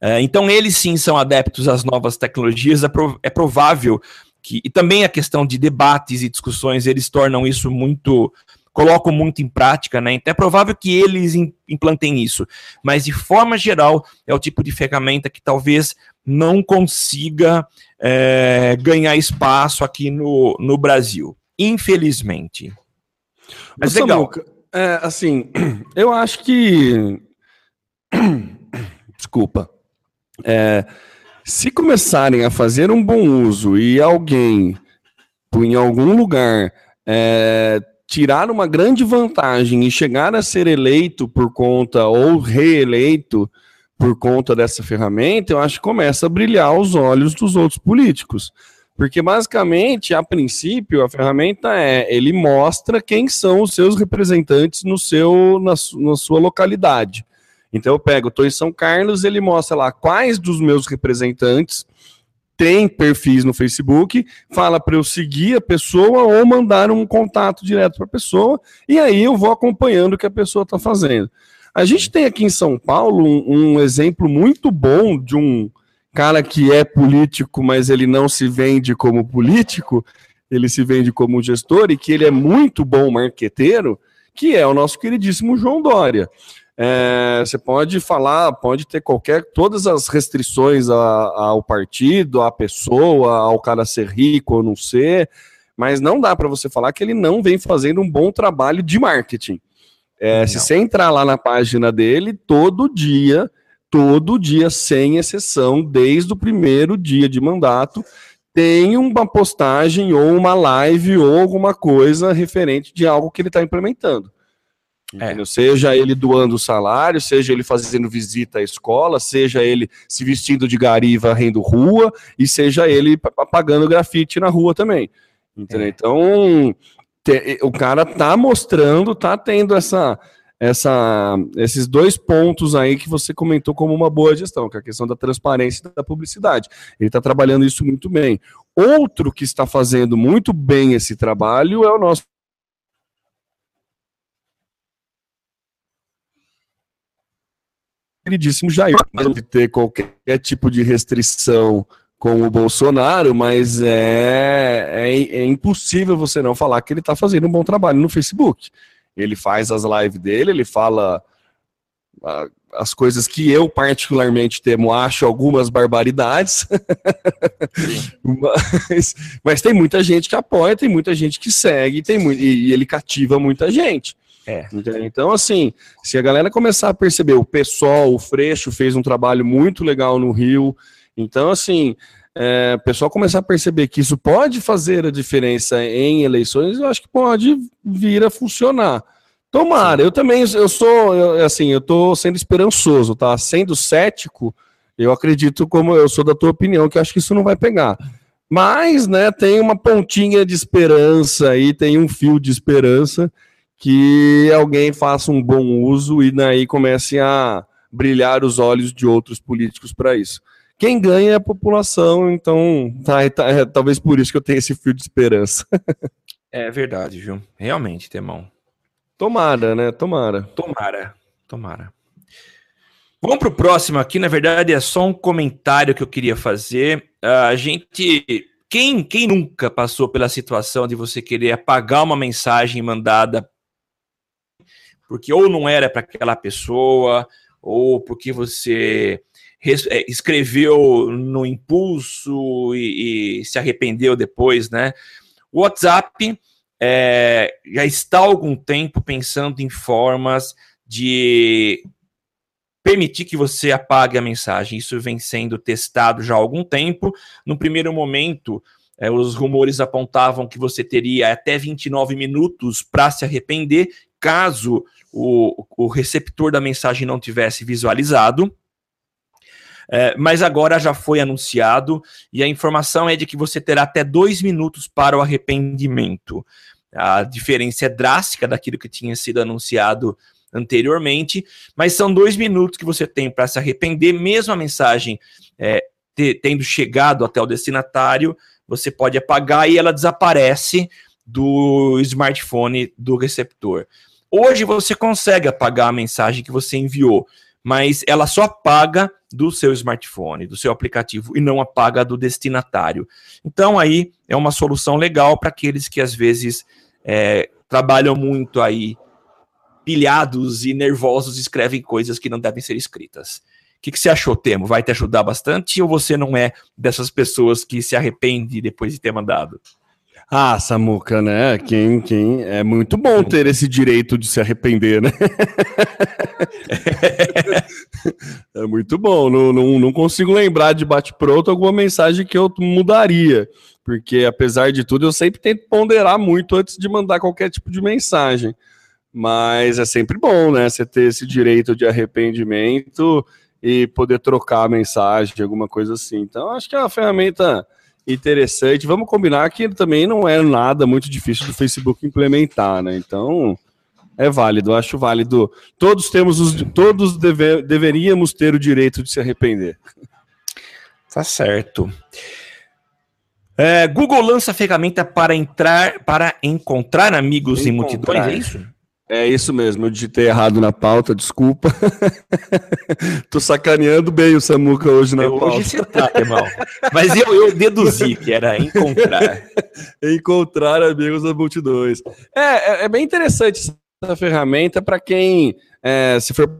[SPEAKER 2] É, então, eles sim são adeptos às novas tecnologias, é, prov é provável que, e também a questão de debates e discussões, eles tornam isso muito, colocam muito em prática, né? Então é provável que eles implantem isso, mas de forma geral é o tipo de ferramenta que talvez não consiga é, ganhar espaço aqui no, no Brasil, infelizmente.
[SPEAKER 3] Mas Nossa, legal. é, assim, *clears throat* eu acho que. *clears throat* Desculpa. É, se começarem a fazer um bom uso e alguém, em algum lugar, é, tirar uma grande vantagem e chegar a ser eleito por conta ou reeleito por conta dessa ferramenta, eu acho que começa a brilhar os olhos dos outros políticos. Porque basicamente, a princípio, a ferramenta é ele mostra quem são os seus representantes no seu na, na sua localidade. Então eu pego, estou em São Carlos, ele mostra lá quais dos meus representantes têm perfis no Facebook, fala para eu seguir a pessoa ou mandar um contato direto para a pessoa, e aí eu vou acompanhando o que a pessoa está fazendo. A gente tem aqui em São Paulo um, um, exemplo muito bom de um cara que é político, mas ele não se vende como político, ele se vende como gestor e que ele é muito bom marqueteiro, que é o nosso queridíssimo João Dória. É, você pode falar, pode ter qualquer, todas as restrições a, ao partido, à pessoa, ao cara ser rico ou não ser, mas não dá para você falar que ele não vem fazendo um bom trabalho de marketing. É, se você entrar lá na página dele, todo dia, todo dia, sem exceção, desde o primeiro dia de mandato, tem uma postagem ou uma live ou alguma coisa referente de algo que ele está implementando. É. Seja ele doando salário, seja ele fazendo visita à escola, seja ele se vestindo de gari varrendo rua, e seja ele apagando grafite na rua também. Entendeu? É. Então, te, o cara tá mostrando, tá tendo essa, essa, esses dois pontos aí que você comentou como uma boa gestão, que é a questão da transparência e da publicidade. Ele está trabalhando isso muito bem. Outro que está fazendo muito bem esse trabalho é o nosso queridíssimo Jair. Não de ter qualquer tipo de restrição com o Bolsonaro, mas é, é, é impossível você não falar que ele está fazendo um bom trabalho no Facebook. Ele faz as lives dele, ele fala a, as coisas que eu particularmente temo, acho algumas barbaridades, *laughs* mas, mas, tem muita gente que apoia, tem muita gente que segue, tem e, e ele cativa muita gente. É. Então, assim, se a galera começar a perceber, o pessoal, o Freixo fez um trabalho muito legal no Rio. Então, assim, é, o pessoal começar a perceber que isso pode fazer a diferença em eleições, eu acho que pode vir a funcionar. Tomara, eu também, eu sou, eu, assim, eu tô sendo esperançoso, tá? Sendo cético, eu acredito, como eu sou da tua opinião, que acho que isso não vai pegar. Mas, né, tem uma pontinha de esperança aí, tem um fio de esperança que alguém faça um bom uso e daí comece a brilhar os olhos de outros políticos para isso. Quem ganha é a população, então tá, tá, é, talvez por isso que eu tenho esse fio de esperança. *laughs*
[SPEAKER 2] é verdade, viu? Realmente, Temão.
[SPEAKER 3] Tomara, né? Tomara.
[SPEAKER 2] Tomara, tomara. Vamos para o próximo aqui. Na verdade, é só um comentário que eu queria fazer. A gente quem, quem nunca passou pela situação de você querer apagar uma mensagem mandada porque ou não era para aquela pessoa, ou porque você é, escreveu no impulso e, e, se arrependeu depois, né? O WhatsApp é, já está há algum tempo pensando em formas de permitir que você apague a mensagem. Isso vem sendo testado já há algum tempo. No primeiro momento, é, os rumores apontavam que você teria até 29 minutos para se arrepender, caso o, o receptor da mensagem não tivesse visualizado. É, mas agora já foi anunciado e a informação é de que você terá até dois minutos para o arrependimento. A diferença é drástica daquilo que tinha sido anunciado anteriormente, mas são dois minutos que você tem para se arrepender, mesmo a mensagem é, te, tendo chegado até o destinatário, você pode apagar e ela desaparece do smartphone do receptor. Hoje você consegue apagar a mensagem que você enviou, mas ela só apaga do seu smartphone, do seu aplicativo, e não apaga do destinatário. Então aí é uma solução legal para aqueles que às vezes é, trabalham muito aí pilhados e nervosos escrevem coisas que não devem ser escritas. O que, que você achou, Temo? Vai te ajudar bastante ou você não é dessas pessoas que se arrepende depois de ter mandado?
[SPEAKER 3] Ah, Samuca, né? Quem, quem é muito bom ter esse direito de se arrepender, né? *laughs* é muito bom. Não, não, não consigo lembrar de bate-pronto alguma mensagem que eu mudaria, porque apesar de tudo, eu sempre tento ponderar muito antes de mandar qualquer tipo de mensagem. Mas é sempre bom, né? Você ter esse direito de arrependimento e poder trocar a mensagem, alguma coisa assim. Então, acho que é uma ferramenta interessante. Vamos combinar que também não é nada muito difícil do Facebook implementar, né? Então, é válido, acho válido. Todos temos os todos deve, deveríamos ter o direito de se arrepender.
[SPEAKER 2] Tá certo. É, Google lança ferramenta para entrar para encontrar amigos encontrar. em multidões, é isso?
[SPEAKER 3] É isso mesmo, eu digitei errado na pauta, desculpa. *laughs* Tô sacaneando bem o Samuca hoje na eu, pauta. Hoje você tá,
[SPEAKER 2] irmão. Mas eu, eu deduzi que era encontrar. *laughs*
[SPEAKER 3] encontrar amigos das multidões. É, é, é bem interessante essa ferramenta para quem, é, se for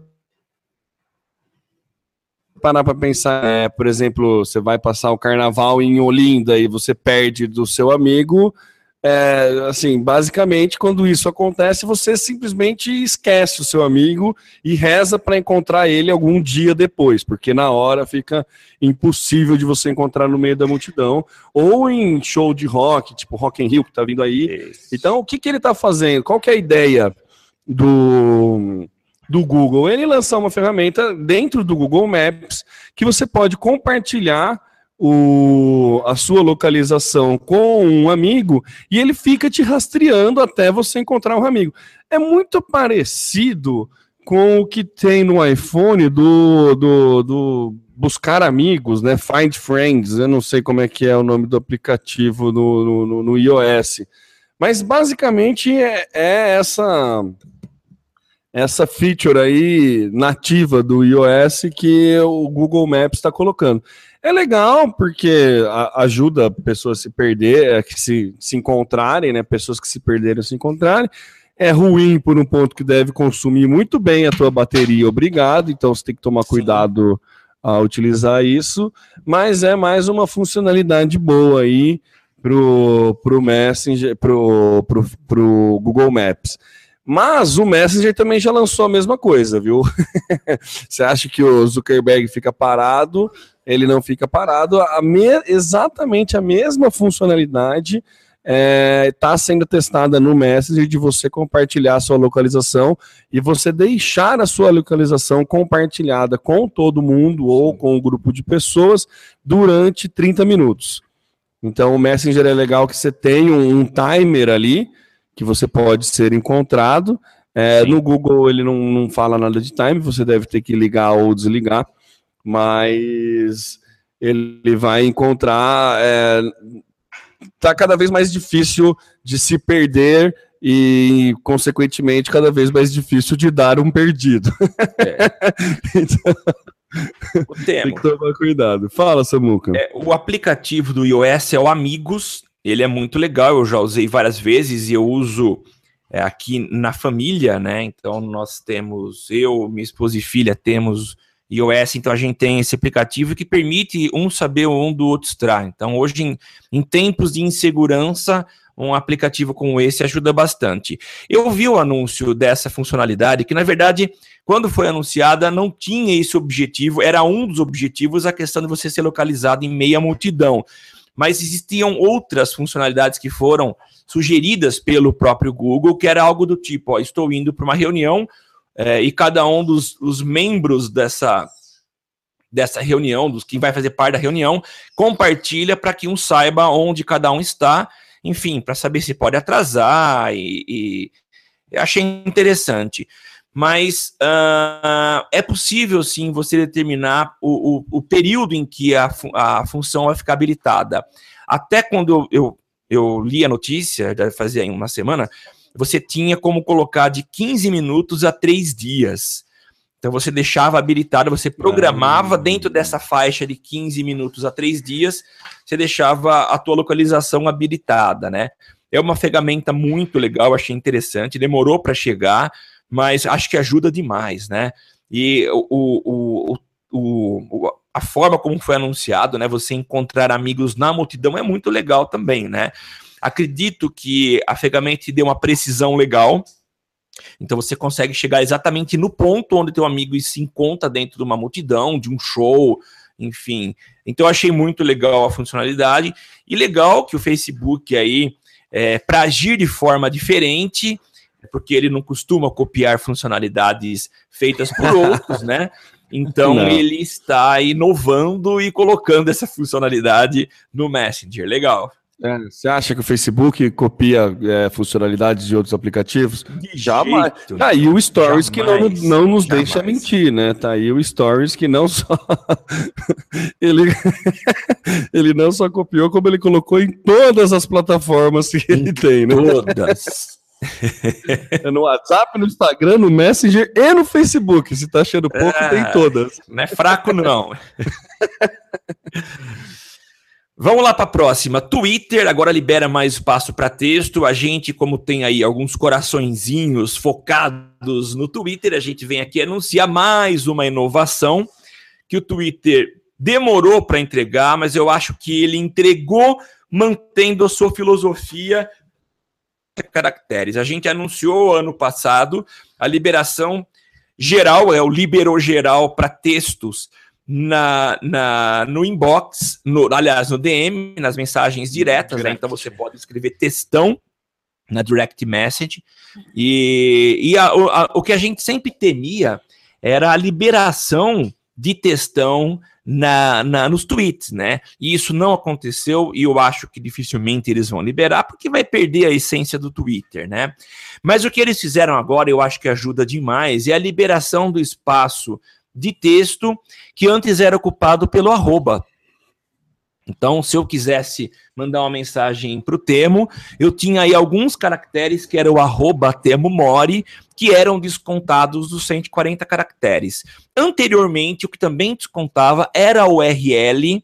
[SPEAKER 3] parar para pensar, é, por exemplo, você vai passar o carnaval em Olinda e você perde do seu amigo, é, assim, basicamente, quando isso acontece, você simplesmente esquece o seu amigo e reza para encontrar ele algum dia depois, porque na hora fica impossível de você encontrar no meio da multidão, ou em show de rock, tipo Rock in Rio, que está vindo aí. Isso. Então, o que, que ele está fazendo? Qual que é a ideia do, do Google? Ele lançou uma ferramenta dentro do Google Maps que você pode compartilhar o, a sua localização com um amigo e ele fica te rastreando até você encontrar um amigo. É muito parecido com o que tem no iPhone do, do, do buscar amigos, né? Find Friends, eu não sei como é que é o nome do aplicativo no, no, no iOS. Mas basicamente é, é essa essa feature aí nativa do iOS que o Google Maps está colocando. É legal porque ajuda pessoas a se perder, a se, se encontrarem, né? Pessoas que se perderam se encontrarem. É ruim por um ponto que deve consumir muito bem a tua bateria, obrigado. Então você tem que tomar cuidado a utilizar isso. Mas é mais uma funcionalidade boa aí pro, pro Messenger, pro, pro, pro Google Maps. Mas o Messenger também já lançou a mesma coisa, viu? *laughs* Você acha que o Zuckerberg fica parado ele não fica parado. A me, exatamente a mesma funcionalidade está é, tá sendo testada no Messenger de você compartilhar a sua localização e você deixar a sua localização compartilhada com todo mundo ou com um grupo de pessoas durante 30 minutos. Então o Messenger é legal que você tem um, um timer ali que você pode ser encontrado. É, no Google ele não, não fala nada de time, você deve ter que ligar ou desligar mas ele vai encontrar. É, tá cada vez mais difícil de se perder e, consequentemente, cada vez mais difícil de dar um perdido. É. *laughs*
[SPEAKER 2] então...
[SPEAKER 3] O Tem que tomar cuidado. Fala, Samuca.
[SPEAKER 2] É, o aplicativo do iOS é o Amigos. Ele é muito legal, eu já usei várias vezes e eu uso é, aqui na família, né? Então nós temos, eu, minha esposa e filha, temos iOS, então a gente tem esse aplicativo que permite um saber um do outro estar. Então, hoje, em, em tempos de insegurança, um aplicativo como esse ajuda bastante. Eu vi o anúncio dessa funcionalidade, que na verdade, quando foi anunciada, não tinha esse objetivo, era um dos objetivos a questão de você ser localizado em meia multidão. Mas existiam outras funcionalidades que foram sugeridas pelo próprio Google, que era algo do tipo: ó, estou indo para uma reunião é, e cada um dos, dos membros dessa dessa reunião, dos quem vai fazer parte da reunião, compartilha para que um saiba onde cada um está enfim, para saber se pode atrasar e, e achei interessante. Mas uh, é possível sim você determinar o, o, o período em que a, a função vai ficar habilitada. Até quando eu, eu, eu li a notícia, já fazia uma semana, você tinha como colocar de 15 minutos a 3 dias. Então você deixava habilitado, você programava dentro dessa faixa de 15 minutos a 3 dias, você deixava a tua localização habilitada, né? É uma ferramenta muito legal, achei interessante, demorou para chegar, mas acho que ajuda demais, né? E o, o, o, o, a forma como foi anunciado, né? Você encontrar amigos na multidão é muito legal também, né? Acredito que a ferramenta deu uma precisão legal, então você consegue chegar exatamente no ponto onde teu amigo se encontra dentro de uma multidão, de um show, enfim. Então eu achei muito legal a funcionalidade e legal que o Facebook aí é, para agir de forma diferente, porque ele não costuma copiar funcionalidades feitas por *laughs* outros, né? Então não. ele está inovando e colocando essa funcionalidade no Messenger. Legal.
[SPEAKER 3] É, você acha que o Facebook copia é, funcionalidades de outros aplicativos?
[SPEAKER 2] De Jamais.
[SPEAKER 3] Jeito, tá aí o Stories jamais, que não, não nos jamais. deixa mentir, né? Tá aí o Stories que não só *laughs* ele *laughs* ele não só copiou como ele colocou em todas as plataformas que ele tem, né?
[SPEAKER 2] Todas.
[SPEAKER 3] É *laughs* no WhatsApp, no Instagram, no Messenger e no Facebook. Se tá achando pouco, é, tem todas.
[SPEAKER 2] Não é fraco, não. *laughs* Vamos lá para a próxima. Twitter agora libera mais espaço para texto. A gente, como tem aí alguns coraçõezinhos focados no Twitter, a gente vem aqui anunciar mais uma inovação que o Twitter demorou para entregar, mas eu acho que ele entregou mantendo a sua filosofia caracteres. A gente anunciou ano passado a liberação geral, é o liberou geral para textos na, na, no inbox, no, aliás, no DM, nas mensagens diretas, né? Então você pode escrever textão na direct message. E, e a, a, o que a gente sempre temia era a liberação de textão na, na, nos tweets, né? E isso não aconteceu e eu acho que dificilmente eles vão liberar porque vai perder a essência do Twitter, né? Mas o que eles fizeram agora eu acho que ajuda demais é a liberação do espaço de texto que antes era ocupado pelo arroba. Então, se eu quisesse mandar uma mensagem para o Temo, eu tinha aí alguns caracteres que era o arroba Temo Mori, que eram descontados dos 140 caracteres. Anteriormente, o que também descontava era a URL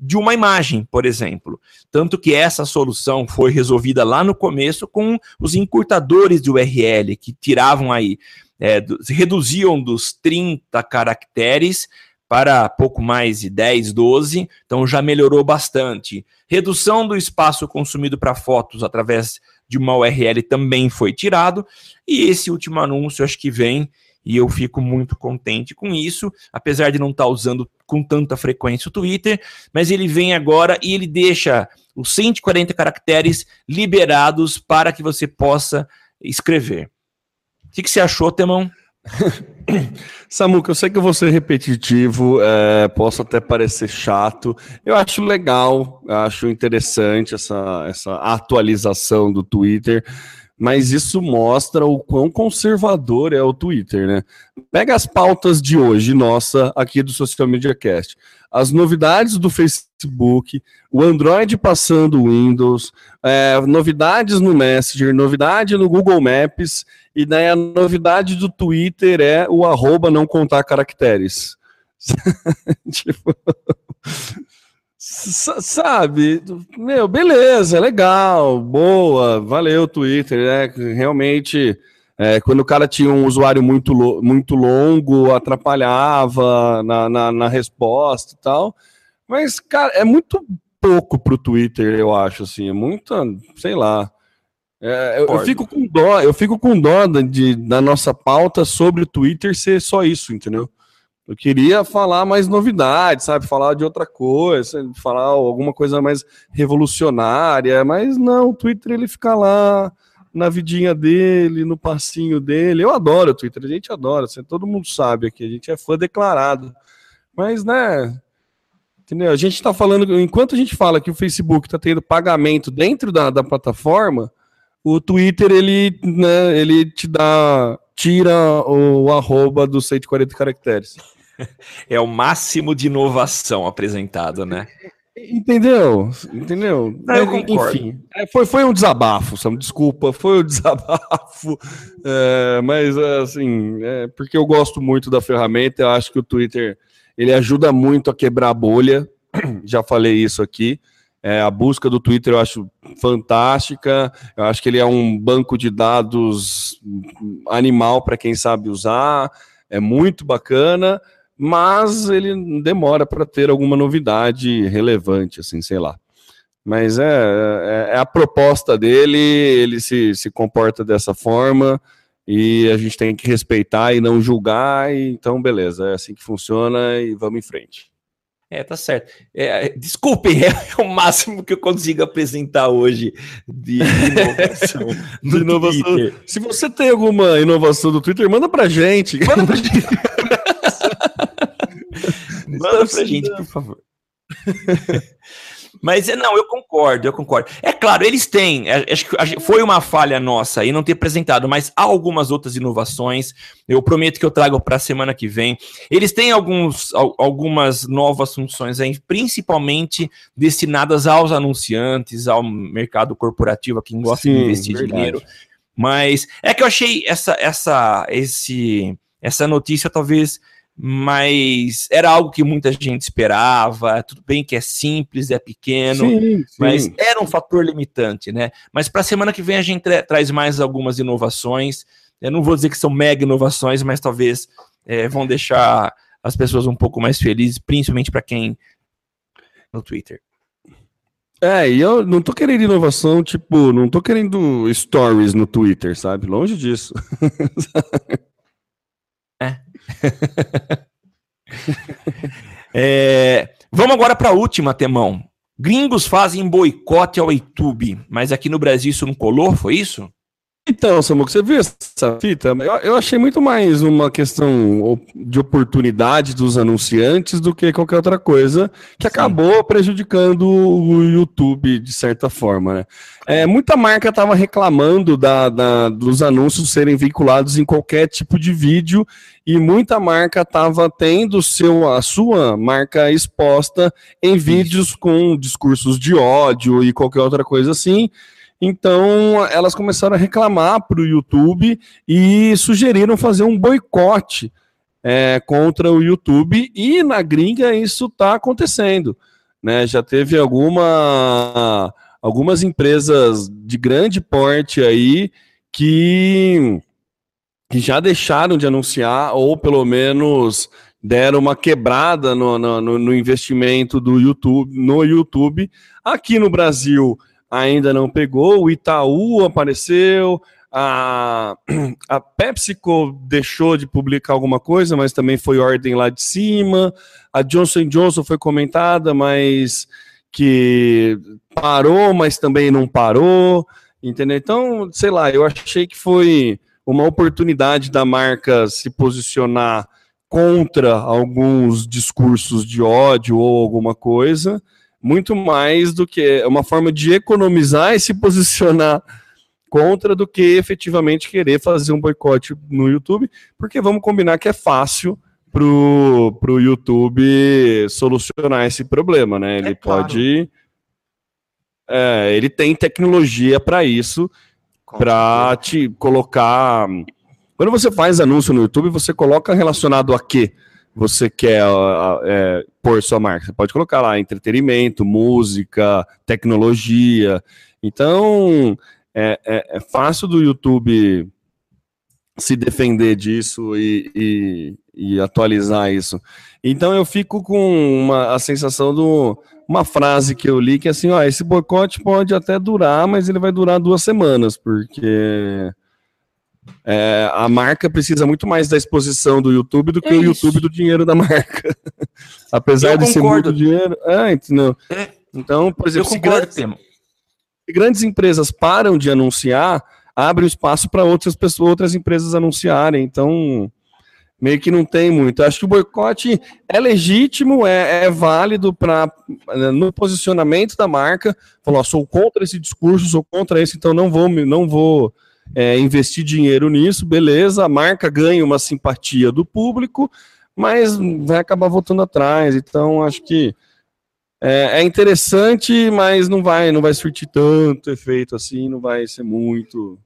[SPEAKER 2] de uma imagem, por exemplo. Tanto que essa solução foi resolvida lá no começo com os encurtadores de URL, que tiravam aí é, reduziam dos 30 caracteres para pouco mais de 10, 12, então já melhorou bastante. Redução do espaço consumido para fotos através de uma URL também foi tirado, e esse último anúncio acho que vem e eu fico muito contente com isso, apesar de não estar tá usando com tanta frequência o Twitter, mas ele vem agora e ele deixa os 140 caracteres liberados para que você possa escrever. O que, que você achou, Temão? *coughs*
[SPEAKER 3] Samuca, eu sei que eu vou ser repetitivo, é, posso até parecer chato. Eu acho legal, acho interessante essa, essa atualização do Twitter, mas isso mostra o quão conservador é o Twitter, né? Pega as pautas de hoje, nossa, aqui do Social Media Cast. As novidades do Facebook, o Android passando o Windows, é, novidades no Messenger, novidade no Google Maps, e daí a novidade do Twitter é o arroba não contar caracteres. *laughs* tipo, sabe, meu, beleza, legal, boa, valeu Twitter, né? Realmente, é, quando o cara tinha um usuário muito, muito longo, atrapalhava na, na, na resposta e tal. Mas, cara, é muito pouco pro Twitter, eu acho, assim, é muita, sei lá. É, eu, eu, fico com dó, eu fico com dó de, da nossa pauta sobre o Twitter ser só isso, entendeu? Eu queria falar mais novidades, sabe? Falar de outra coisa, falar alguma coisa mais revolucionária, mas não, o Twitter ele fica lá na vidinha dele, no passinho dele. Eu adoro o Twitter, a gente adora, assim, todo mundo sabe aqui, a gente é fã declarado. Mas, né, entendeu? A gente está falando, enquanto a gente fala que o Facebook está tendo pagamento dentro da, da plataforma, o Twitter ele, né, ele te dá, tira o arroba dos 140 caracteres. *laughs*
[SPEAKER 2] É o máximo de inovação apresentado, né? *laughs*
[SPEAKER 3] Entendeu? Entendeu?
[SPEAKER 2] Não, eu concordo.
[SPEAKER 3] Enfim, é, foi, foi um desabafo, Sam, desculpa, foi um *laughs* desabafo, é, mas assim, é, porque eu gosto muito da ferramenta, eu acho que o Twitter ele ajuda muito a quebrar a bolha, *clears throat* já falei isso aqui. É, a busca do Twitter eu acho fantástica. Eu acho que ele é um banco de dados animal para quem sabe usar. É muito bacana mas ele demora para ter alguma novidade relevante, assim, sei lá. Mas é, é, é, a proposta dele, ele se, se comporta dessa forma e a gente tem que respeitar e não julgar, e, então beleza, é assim que funciona e vamos em frente.
[SPEAKER 2] É, tá certo. É, é desculpem, é, *laughs* é, o máximo que eu consigo apresentar hoje de, inovação. *laughs*
[SPEAKER 3] de inovação. Se você tem alguma inovação do Twitter, manda pra gente. Manda pra *laughs* gente.
[SPEAKER 2] Manda pra gente, por favor. *laughs* Mas é, não, eu concordo, eu concordo. É claro, eles têm, é, acho que foi uma falha nossa aí não ter apresentado, mas há algumas outras inovações. Eu prometo que eu trago para a semana que vem. Eles têm alguns, algumas novas funções aí, principalmente destinadas aos anunciantes, ao mercado corporativo, a quem gosta Sim, de investir verdade. dinheiro. Mas é que eu achei essa, essa, esse, essa notícia talvez mas era algo que muita gente esperava. Tudo bem que é simples, é pequeno, sim, mas sim. era um fator limitante, né? Mas para a semana que vem a gente tra traz mais algumas inovações. Eu não vou dizer que são mega inovações, mas talvez é, vão deixar as pessoas um pouco mais felizes, principalmente para quem no Twitter.
[SPEAKER 3] É, e eu não tô querendo inovação, tipo, não tô querendo stories no Twitter, sabe? Longe disso. *laughs* *laughs*
[SPEAKER 2] é, vamos agora para a última, Temão. Gringos fazem boicote ao YouTube, mas aqui no Brasil isso não colou, foi isso?
[SPEAKER 3] Então, Samuco, você viu essa fita? Eu, eu, achei muito mais uma questão de oportunidade dos anunciantes do que qualquer outra coisa que Sim. acabou prejudicando o YouTube de certa forma, né? É, muita marca estava reclamando da, da, dos anúncios serem vinculados em qualquer tipo de vídeo e muita marca estava tendo seu, a sua marca exposta em vídeos com discursos de ódio e qualquer outra coisa assim. Então, elas começaram a reclamar para o YouTube e sugeriram fazer um boicote é, contra o YouTube. E na gringa isso está acontecendo. Né? Já teve alguma, algumas empresas de grande porte aí que, que já deixaram de anunciar, ou pelo menos deram uma quebrada no, no, no investimento do YouTube no YouTube. Aqui no Brasil ainda não pegou, o Itaú apareceu, a, *clears throat* a PepsiCo deixou de publicar alguma coisa, mas também foi ordem lá de cima, a Johnson Johnson foi comentada, mas que parou, mas também não parou, entendeu? Então, sei lá, eu achei que foi uma oportunidade da marca se posicionar contra alguns discursos de ódio ou alguma coisa, muito mais do que uma forma de economizar e se posicionar contra do que efetivamente querer fazer um boicote no YouTube, porque vamos combinar que é fácil pro, pro YouTube solucionar esse problema, né? Ele é claro. pode é, ele tem tecnologia para isso, para te colocar. Quando você faz anúncio no YouTube, você coloca relacionado a quê? Você quer é, pôr sua marca. Você pode colocar lá entretenimento, música, tecnologia. Então, é, é, é fácil do YouTube se defender disso e, e, e, atualizar isso. Então eu fico com uma, a sensação de uma frase que eu li que é assim, ó, esse boicote pode até durar, mas ele vai durar duas semanas, porque é, a marca precisa muito mais da exposição do YouTube do que é o YouTube do dinheiro da marca. *laughs* Apesar eu de concordo. ser muito dinheiro. É, entendeu? É. Então, por exemplo, se grandes, se grandes empresas param de anunciar, abre o espaço para outras pessoas, outras empresas anunciarem. Então, meio que não tem muito. Acho que o boicote é legítimo, é, é válido para no posicionamento da marca. Falou, sou contra esse discurso, sou contra esse, então não vou, não vou é, investir dinheiro nisso, beleza, a marca ganha uma simpatia do público, mas vai acabar voltando atrás. Então, acho que é, é, interessante, mas não vai, não vai surtir tanto efeito assim, não vai ser muito.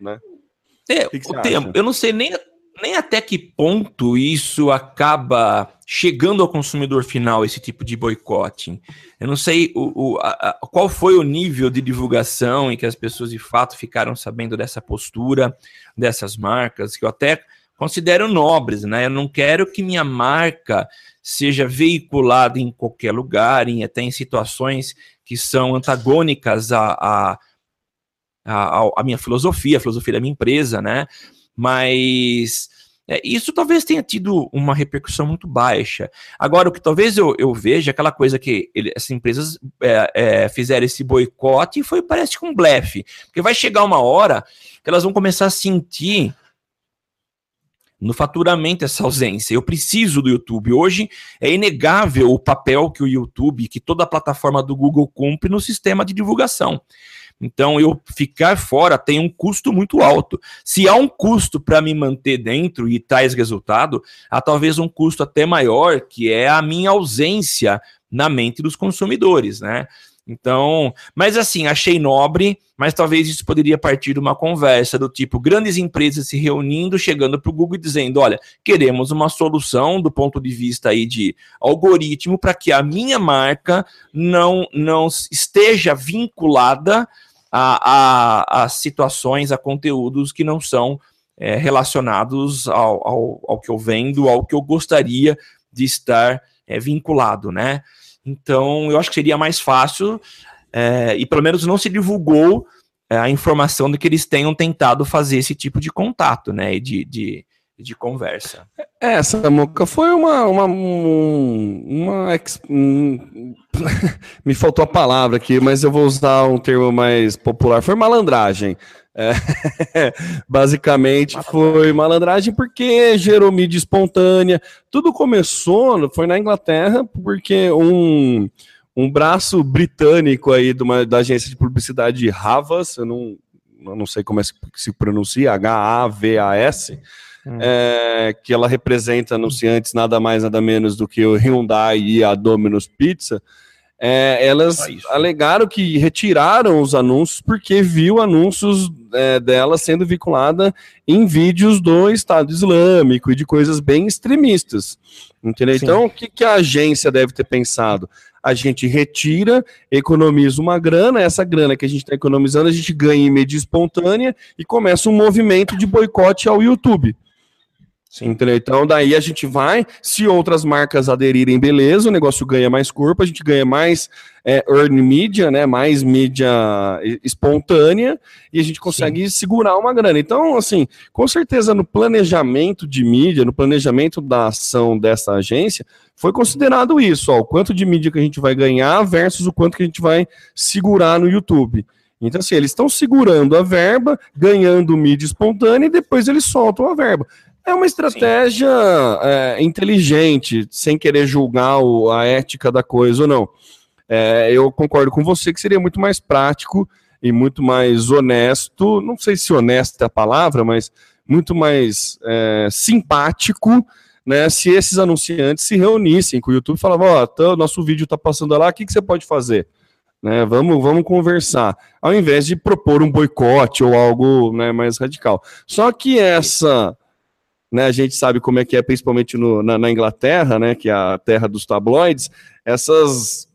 [SPEAKER 3] Né?
[SPEAKER 2] É, o tempo, eu não sei nem, nem até que ponto isso acaba chegando ao consumidor final, esse tipo de boicote. Eu não sei o, o a, a, qual foi o nível de divulgação em que as pessoas de fato ficaram sabendo dessa postura, dessas marcas, que eu até considero nobres, né? Eu não quero que minha marca seja veiculada em qualquer lugar, em, até em situações que são antagônicas à, à, à, à minha filosofia, a filosofia da minha empresa, né? Mas é, isso talvez tenha tido uma repercussão muito baixa. Agora, o que talvez eu, eu veja, aquela coisa que ele, essas empresas é, é, fizeram esse boicote foi, parece com um blefe. Porque vai chegar uma hora que elas vão começar a sentir no faturamento essa ausência. Eu preciso do YouTube. Hoje é inegável o papel que o YouTube, que toda a plataforma do Google cumpre no sistema de divulgação. Então, eu ficar fora tem um custo muito alto. Se há um custo para me manter dentro e traz resultado, há talvez um custo até maior, que é a minha ausência na mente dos consumidores, né? Então, mas assim, achei nobre, mas talvez isso poderia partir de uma conversa do tipo grandes empresas se reunindo, chegando para o Google e dizendo: olha, queremos uma solução do ponto de vista aí de algoritmo para que a minha marca não, não esteja vinculada a, a, a situações, a conteúdos que não são é, relacionados ao, ao, ao, que eu vendo, ao que eu gostaria de estar é, vinculado, né? Então, eu acho que seria mais fácil, é, e pelo menos não se divulgou é, a informação de que eles tenham tentado fazer esse tipo de contato, né? De, de, de conversa.
[SPEAKER 3] É, essa moca foi uma. uma, uma, um, *laughs* me faltou a palavra aqui, mas eu vou usar um termo mais popular. Foi malandragem. É, *laughs* basicamente foi malandragem porque gerou mídia espontânea. Tudo começou, foi na Inglaterra, porque um, um braço britânico aí de uma, da agência de publicidade Havas, eu não, eu não sei como é que se pronuncia, H-A-V-A-S, hum. é, que ela representa anunciantes nada mais nada menos do que o Hyundai e a Domino's Pizza, é, elas alegaram que retiraram os anúncios porque viu anúncios é, dela sendo vinculada em vídeos do Estado Islâmico e de coisas bem extremistas. Entendeu? Sim. Então, o que, que a agência deve ter pensado? A gente retira, economiza uma grana, essa grana que a gente está economizando, a gente ganha em mídia espontânea e começa um movimento de boicote ao YouTube. Sim. Entendeu? Então, daí a gente vai, se outras marcas aderirem, beleza, o negócio ganha mais corpo, a gente ganha mais é, earn media, né, mais mídia espontânea, e a gente consegue Sim. segurar uma grana. Então, assim, com certeza no planejamento de mídia, no planejamento da ação dessa agência, foi considerado isso, ó, o quanto de mídia que a gente vai ganhar versus o quanto que a gente vai segurar no YouTube. Então, assim, eles estão segurando a verba, ganhando mídia espontânea e depois eles soltam a verba. É uma estratégia é, inteligente, sem querer julgar o, a ética da coisa ou não. É, eu concordo com você que seria muito mais prático e muito mais honesto, não sei se honesto é a palavra, mas muito mais é, simpático, né, se esses anunciantes se reunissem com o YouTube e falavam, ó, oh, nosso vídeo está passando lá, o que, que você pode fazer? Né, vamos, vamos conversar, ao invés de propor um boicote ou algo né, mais radical. Só que essa né, a gente sabe como é que é, principalmente no, na, na, Inglaterra, né, que é a terra dos tabloides, essas,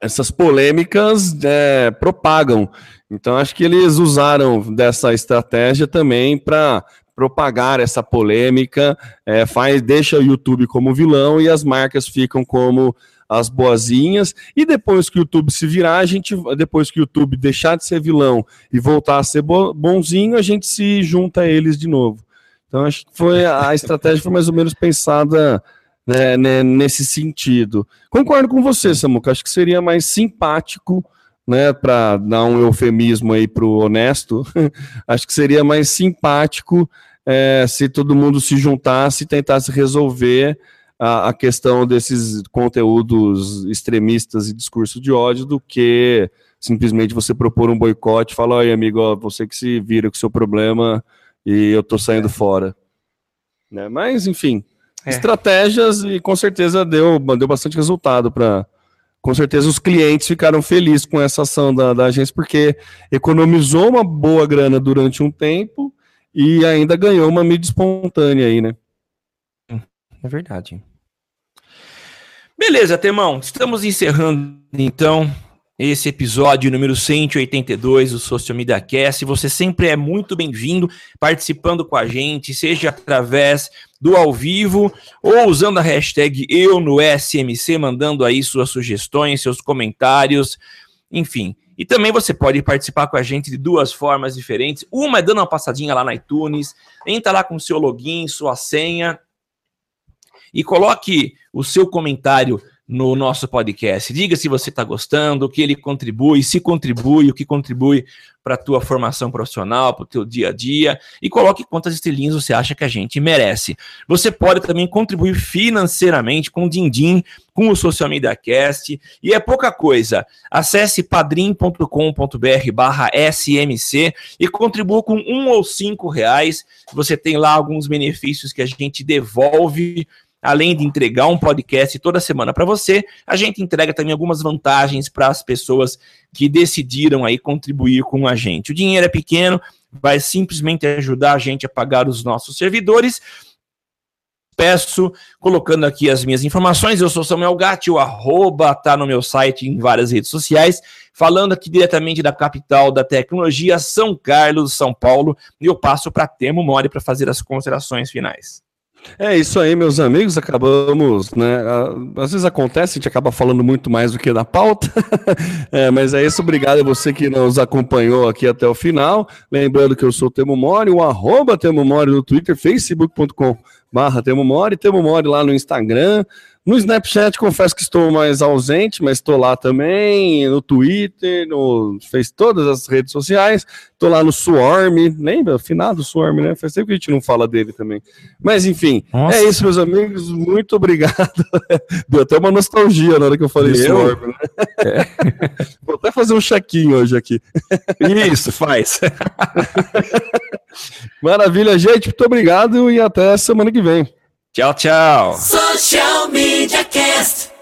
[SPEAKER 3] essas polêmicas é, propagam. Então, acho que eles usaram dessa estratégia também para propagar essa polêmica, é, faz, deixa o YouTube como vilão e as marcas ficam como as boazinhas, e depois que o YouTube se virar, a gente, depois que o YouTube deixar de ser vilão e voltar a ser bonzinho, a gente se junta a eles de novo. Então, acho que foi a estratégia foi mais ou menos pensada né, né, nesse sentido. Concordo com você, Samuca. Acho que seria mais simpático, né, para dar um eufemismo aí para o honesto. *laughs* acho que seria mais simpático é, se todo mundo se juntasse e tentasse resolver a, a, questão desses conteúdos extremistas e discurso de ódio do que simplesmente você propor um boicote e falar, oi amigo, ó, você que se vira com o seu problema e eu tô saindo é. fora. Né? Mas, enfim, é. estratégias e com certeza deu, deu bastante resultado para. Com certeza os clientes ficaram felizes com essa ação da, da agência, porque economizou uma boa grana durante um tempo e ainda ganhou uma mídia espontânea aí, né?
[SPEAKER 2] É verdade. Beleza, Temão. Estamos encerrando então esse episódio número 182 do Social Media Cast. Você sempre é muito bem-vindo participando com a gente, seja através do ao vivo ou usando a hashtag eu no SMC, mandando aí suas sugestões, seus comentários, enfim. E também você pode participar com a gente de duas formas diferentes. Uma é dando uma passadinha lá na iTunes, entra lá com seu login, sua senha e coloque o seu comentário no nosso podcast. Diga se você está gostando, o que ele contribui, se contribui, o que contribui para a tua formação profissional, para o teu dia a dia, e coloque quantas estrelinhas você acha que a gente merece. Você pode também contribuir financeiramente com o Dindim, com o Social Media Cast, e é pouca coisa. Acesse padrim.com.br barra SMC e contribua com um ou cinco reais. Você tem lá alguns benefícios que a gente devolve além de entregar um podcast toda semana para você, a gente entrega também algumas vantagens para as pessoas que decidiram aí contribuir com a gente. O dinheiro é pequeno, vai simplesmente ajudar a gente a pagar os nossos servidores. Peço, colocando aqui as minhas informações, eu sou Samuel Gatti, o arroba tá no meu site em várias redes sociais, falando aqui diretamente da capital da tecnologia, São Carlos, São Paulo, e eu passo para Temo Mori para fazer as considerações finais.
[SPEAKER 3] É isso aí, meus amigos. Acabamos, né? Às vezes acontece, a gente acaba falando muito mais do que na pauta. *laughs* é, mas é isso. Obrigado a você que nos acompanhou aqui até o final. Lembrando que eu sou o Temo Mori, o arroba Temo Mori no Twitter, facebook.com barra Temo Mori, Temo Mori lá no Instagram. No Snapchat, confesso que estou mais ausente, mas estou lá também, no Twitter, no fez todas as redes sociais, estou lá no Swarm, lembra? Finado Swarm, né? Faz tempo que a gente não fala dele também. Mas enfim, Nossa. é isso, meus amigos, muito obrigado. *laughs* Deu até uma nostalgia na hora que eu falei? Swarm, né? É. *laughs* Vou até fazer um chequinho hoje aqui. *laughs*
[SPEAKER 2] Isso, faz.
[SPEAKER 3] Maravilha, gente, muito obrigado e até semana que vem.
[SPEAKER 2] Tchau, tchau. Social Media Cast.